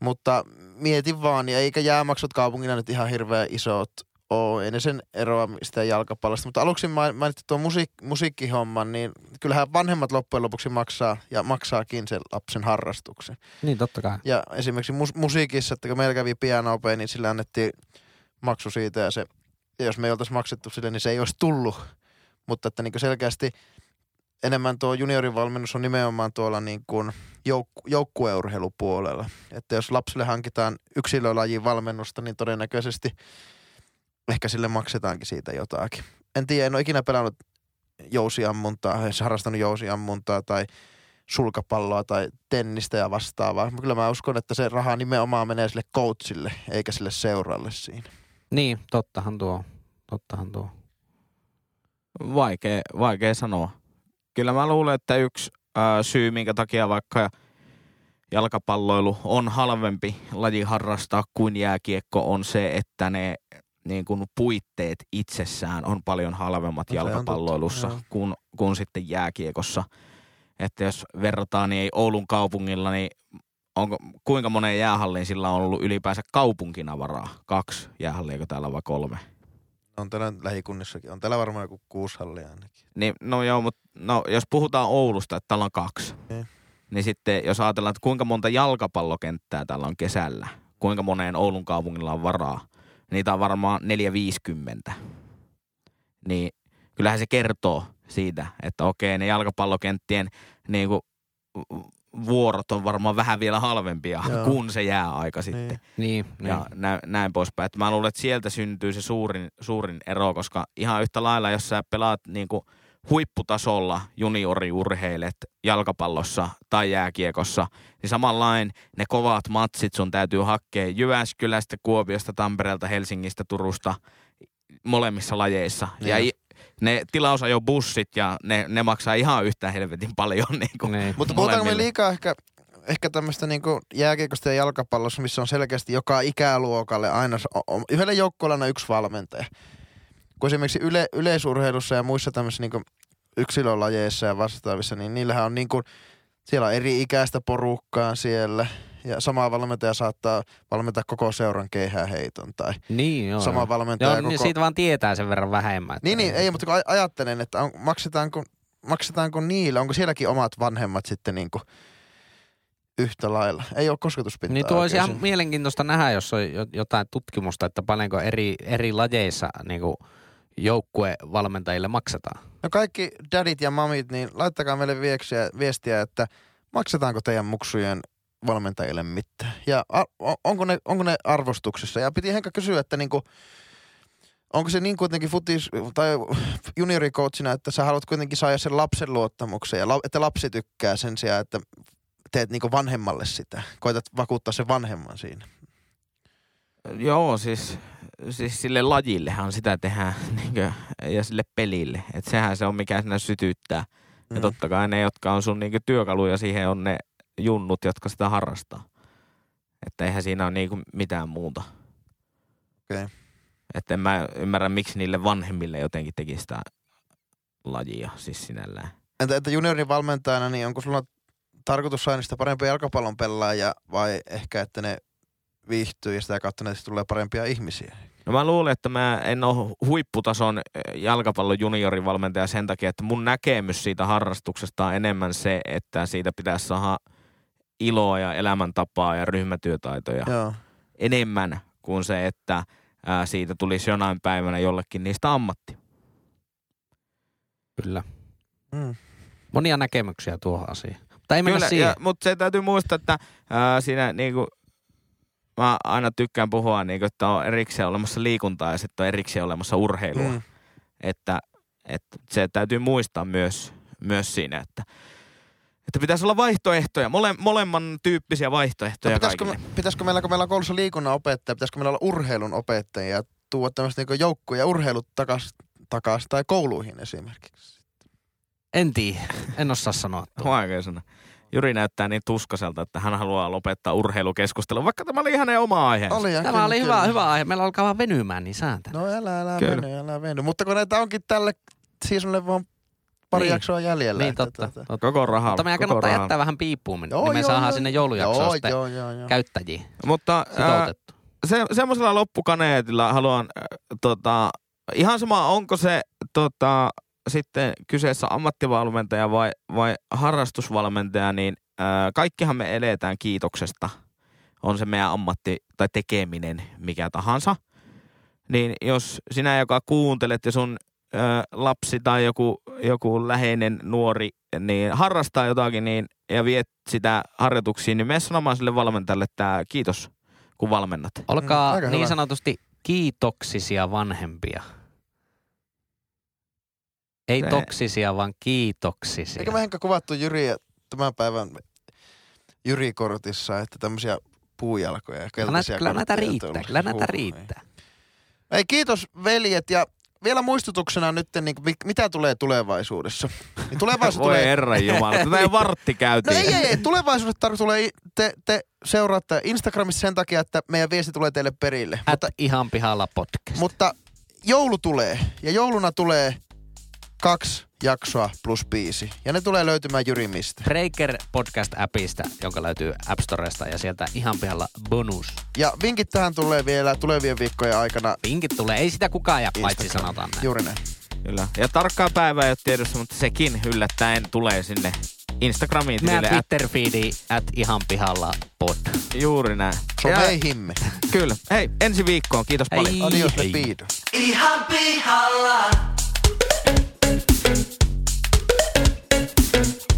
Mutta mietin vaan, ja eikä jäämaksut kaupungilla nyt ihan hirveän isot ole. Ei ne sen eroa sitä jalkapallosta. Mutta aluksi main- mainittu tuon musiik, musiikkihomman, niin kyllähän vanhemmat loppujen lopuksi maksaa ja maksaakin sen lapsen harrastuksen. Niin, totta kai. Ja esimerkiksi mus- musiikissa, että kun meillä kävi pianoopea, niin sillä annettiin maksu siitä ja se, ja jos me ei oltaisi maksettu sille, niin se ei olisi tullut. Mutta että niin selkeästi enemmän tuo juniorin valmennus on nimenomaan tuolla niin kuin jouk- joukkueurheilupuolella. Että jos lapsille hankitaan yksilölajin valmennusta, niin todennäköisesti ehkä sille maksetaankin siitä jotakin. En tiedä, en ole ikinä pelannut jousiammuntaa, harrastanut jousiammuntaa tai sulkapalloa tai tennistä ja vastaavaa. Kyllä mä uskon, että se raha nimenomaan menee sille coachille, eikä sille seuralle siinä. Niin, tottahan tuo. Tottahan tuo. Vaikea, vaikea sanoa. Kyllä mä luulen, että yksi ää, syy, minkä takia vaikka jalkapalloilu on halvempi laji harrastaa kuin jääkiekko, on se, että ne niin kuin puitteet itsessään on paljon halvemmat No jalkapalloilussa totta, kuin, kuin sitten jääkiekossa. Että jos verrataan, niin ei Oulun kaupungilla, niin onko, kuinka moneen jäähalliin sillä on ollut ylipäänsä kaupunkina varaa? Kaksi jäähallia, eikö täällä vai kolme? On täällä lähikunnissakin. On täällä varmaan joku kuusi hallia ainakin. Niin, no joo, mutta no, jos puhutaan Oulusta, että täällä on kaksi, Niin. niin sitten jos ajatellaan, että kuinka monta jalkapallokenttää täällä on kesällä, kuinka moneen Oulun kaupungilla on varaa, niitä on varmaan 450. Niin kyllähän se kertoo siitä, että okei, ne jalkapallokenttien niin kuin, vuorot on varmaan vähän vielä halvempia Joo. kuin se jääaika sitten Niin. Niin, niin. ja näin, näin poispäin. Et mä luulen, että sieltä syntyy se suurin, suurin ero, koska ihan yhtä lailla, jos sä pelaat niinku huipputasolla junioriurheilet jalkapallossa tai jääkiekossa, niin samanlain ne kovat matsit sun täytyy hakea Jyväskylästä, Kuopiosta, Tampereelta, Helsingistä, Turusta, molemmissa lajeissa. Ja Niin. i- ne tilausajobussit ja ne, ne maksaa ihan yhtä helvetin paljon. Niin kuin Niin. Mutta puhutaanko me liikaa ehkä, ehkä tämmöistä niinku jääkiekosta ja jalkapallossa, missä on selkeästi joka ikäluokalle aina, yhdellä joukkueella aina yksi valmentaja. Kun esimerkiksi yle, yleisurheilussa ja muissa tämmöisissä niinku yksilölajeissa ja vastaavissa, niin niillähän on niinku, siellä on eri ikäistä porukkaa siellä. Ja sama valmentaja saattaa valmentaa koko seuran keihääheiton tai Niin, joo. sama joo. valmentaja Joo, koko... niin siitä vaan tietää sen verran vähemmän. että- Niin, niin, ei, mutta kun aj- ajattelen, että on, maksetaanko, maksetaanko niille, onko sielläkin omat vanhemmat sitten niinku yhtä lailla? Ei ole kosketuspintaa Niin tuo olisi ihan mielenkiintoista nähdä, jos on jo- jotain tutkimusta, että paljonko eri, eri lajeissa niin kuin joukkuevalmentajille maksetaan? No kaikki dadit ja mamit, niin laittakaa meille viestiä, viestiä että maksetaanko teidän muksujen valmentajille mitään? Ja a, onko, ne, onko ne arvostuksessa? Ja piti Henka kysyä, että niinku, onko se niin kuitenkin futis tai juniorikoutsina, että sä haluat kuitenkin saada sen lapsen luottamuksen ja la, että lapsi tykkää sen sijaan, että teet niinku vanhemmalle sitä. Koitat vakuuttaa sen vanhemman siinä. Joo, siis, siis sille lajillehan sitä tehdään niin kuin, ja sille pelille. Että sehän se on mikä sinä sytyttää. Mm. Ja totta kai ne, jotka on sun niin kuin, työkaluja siihen, on ne junnut, jotka sitä harrastaa. Että eihän siinä ole niin kuin, mitään muuta. Okei. Okay. Että en mä ymmärrä, miksi niille vanhemmille jotenkin teki sitä lajia siis sinällään. Entä, entä juniorin valmentajana, niin onko sulla tarkoitus saada niistä parempia jalkapallon pelaajia vai ehkä, että ne viihtyy ja sitä kautta näistä tulee parempia ihmisiä? No mä luulen, että mä en ole huipputason eh, jalkapallon juniorivalmentaja sen takia, että mun näkemys siitä harrastuksesta on enemmän se, että siitä pitäisi saada iloa ja elämäntapaa ja ryhmätyötaitoja Joo. enemmän kuin se, että siitä tulisi jonain päivänä jollekin niistä ammatti. Kyllä. Mm. Monia näkemyksiä tuohon asiaan. Mutta ei mennä Kyllä, siihen. ja, mutta se täytyy muistaa, että ää, siinä niinku, mä aina tykkään puhua, niinku, että on erikseen olemassa liikuntaa ja sitten on erikseen olemassa urheilua. Mm. Että, että se täytyy muistaa myös, myös siinä, että, että pitäisi olla vaihtoehtoja, mole, molemman tyyppisiä No, vaihtoehtoja pitäisikö, kaikille. me, pitäisikö meillä, kun meillä on koulussa liikunnan opettaja, pitäisikö meillä olla urheilun opettajia ja tuoda tämmöistä niin joukkuja ja urheilut takas, takas tai kouluihin esimerkiksi? En tiedä. En osaa sanoa. tuota. Vaikea sana. Juri näyttää niin tuskaselta, että hän haluaa lopettaa urheilukeskustelun, vaikka tämä oli hänen oma aihe. Oli, ja Tämä kyllä, oli kyllä. hyvä, hyvä aihe. Meillä alkaa vaan venymään, niin sääntää. No älä, älä Kyllä. veny, älä veny. Mutta kun näitä onkin tälle seasonille vaan pari Niin. jaksoa jäljellä. Niin, että totta. tota- totta. Koko raha. Mutta meidän koko kannattaa jättää vähän piippuun, niin Joo, me joo, saadaan joo. sinne joulujaksoon joo, sitten joo, joo, joo. käyttäjiä Mutta se, semmoisella loppukaneetilla haluan, äh, tota, ihan sama onko se tota, sitten kyseessä ammattivalmentaja vai, vai harrastusvalmentaja, niin äh, kaikkihan me eletään kiitoksesta. On se meidän ammatti tai tekeminen mikä tahansa. Niin jos sinä, joka kuuntelet ja sun ö, lapsi tai joku, joku läheinen nuori niin harrastaa jotakin niin, ja viet sitä harjoituksiin, niin mene sanomaan sille valmentajalle, että kiitos, kun valmennat. Olkaa Mm, niin hyvä. sanotusti kiitoksisia vanhempia. Ei Se- toksisia, vaan kiitoksisia. Eikö me Henkka kuvattu Jyriä tämän päivän Jyri-kortissa, että tämmöisiä puujalkoja ja keltaisia kyllä näitä riittää, kyllä näitä riittää. Ei. ei, kiitos veljet ja vielä muistutuksena nyt, niin mitä tulee tulevaisuudessa. Niin tulevaisuus Voi tulee... herran jumala, tätä jo vartti No käytiin. ei, ei, ei. Tulevaisuudessa tar- tulee, te, te seuraatte Instagramissa sen takia, että meidän viesti tulee teille perille. At Mutta, ihan pihalla podcast. mutta joulu tulee ja jouluna tulee kaksi jaksoa plus biisi. Ja ne tulee löytymään Jyrimistä. Breaker podcast-appista, jonka löytyy App Storesta ja sieltä ihan pihalla bonus. Ja vinkit tähän tulee vielä tulevien viikkojen aikana. Vinkit tulee, ei sitä kukaan jää paitsi sanotaan näin. Juuri näin. Kyllä. Ja tarkkaa päivää ei ole tiedossa, mutta sekin yllättäen tulee sinne Instagramiin Meidän tilille. At, Twitter-feedi at ihan pihalla pod. juuri näin. Someihimme. kyllä. Hei, ensi viikkoon. Kiitos Hei. paljon. Adios pido. Ihan pihalla. Thank you.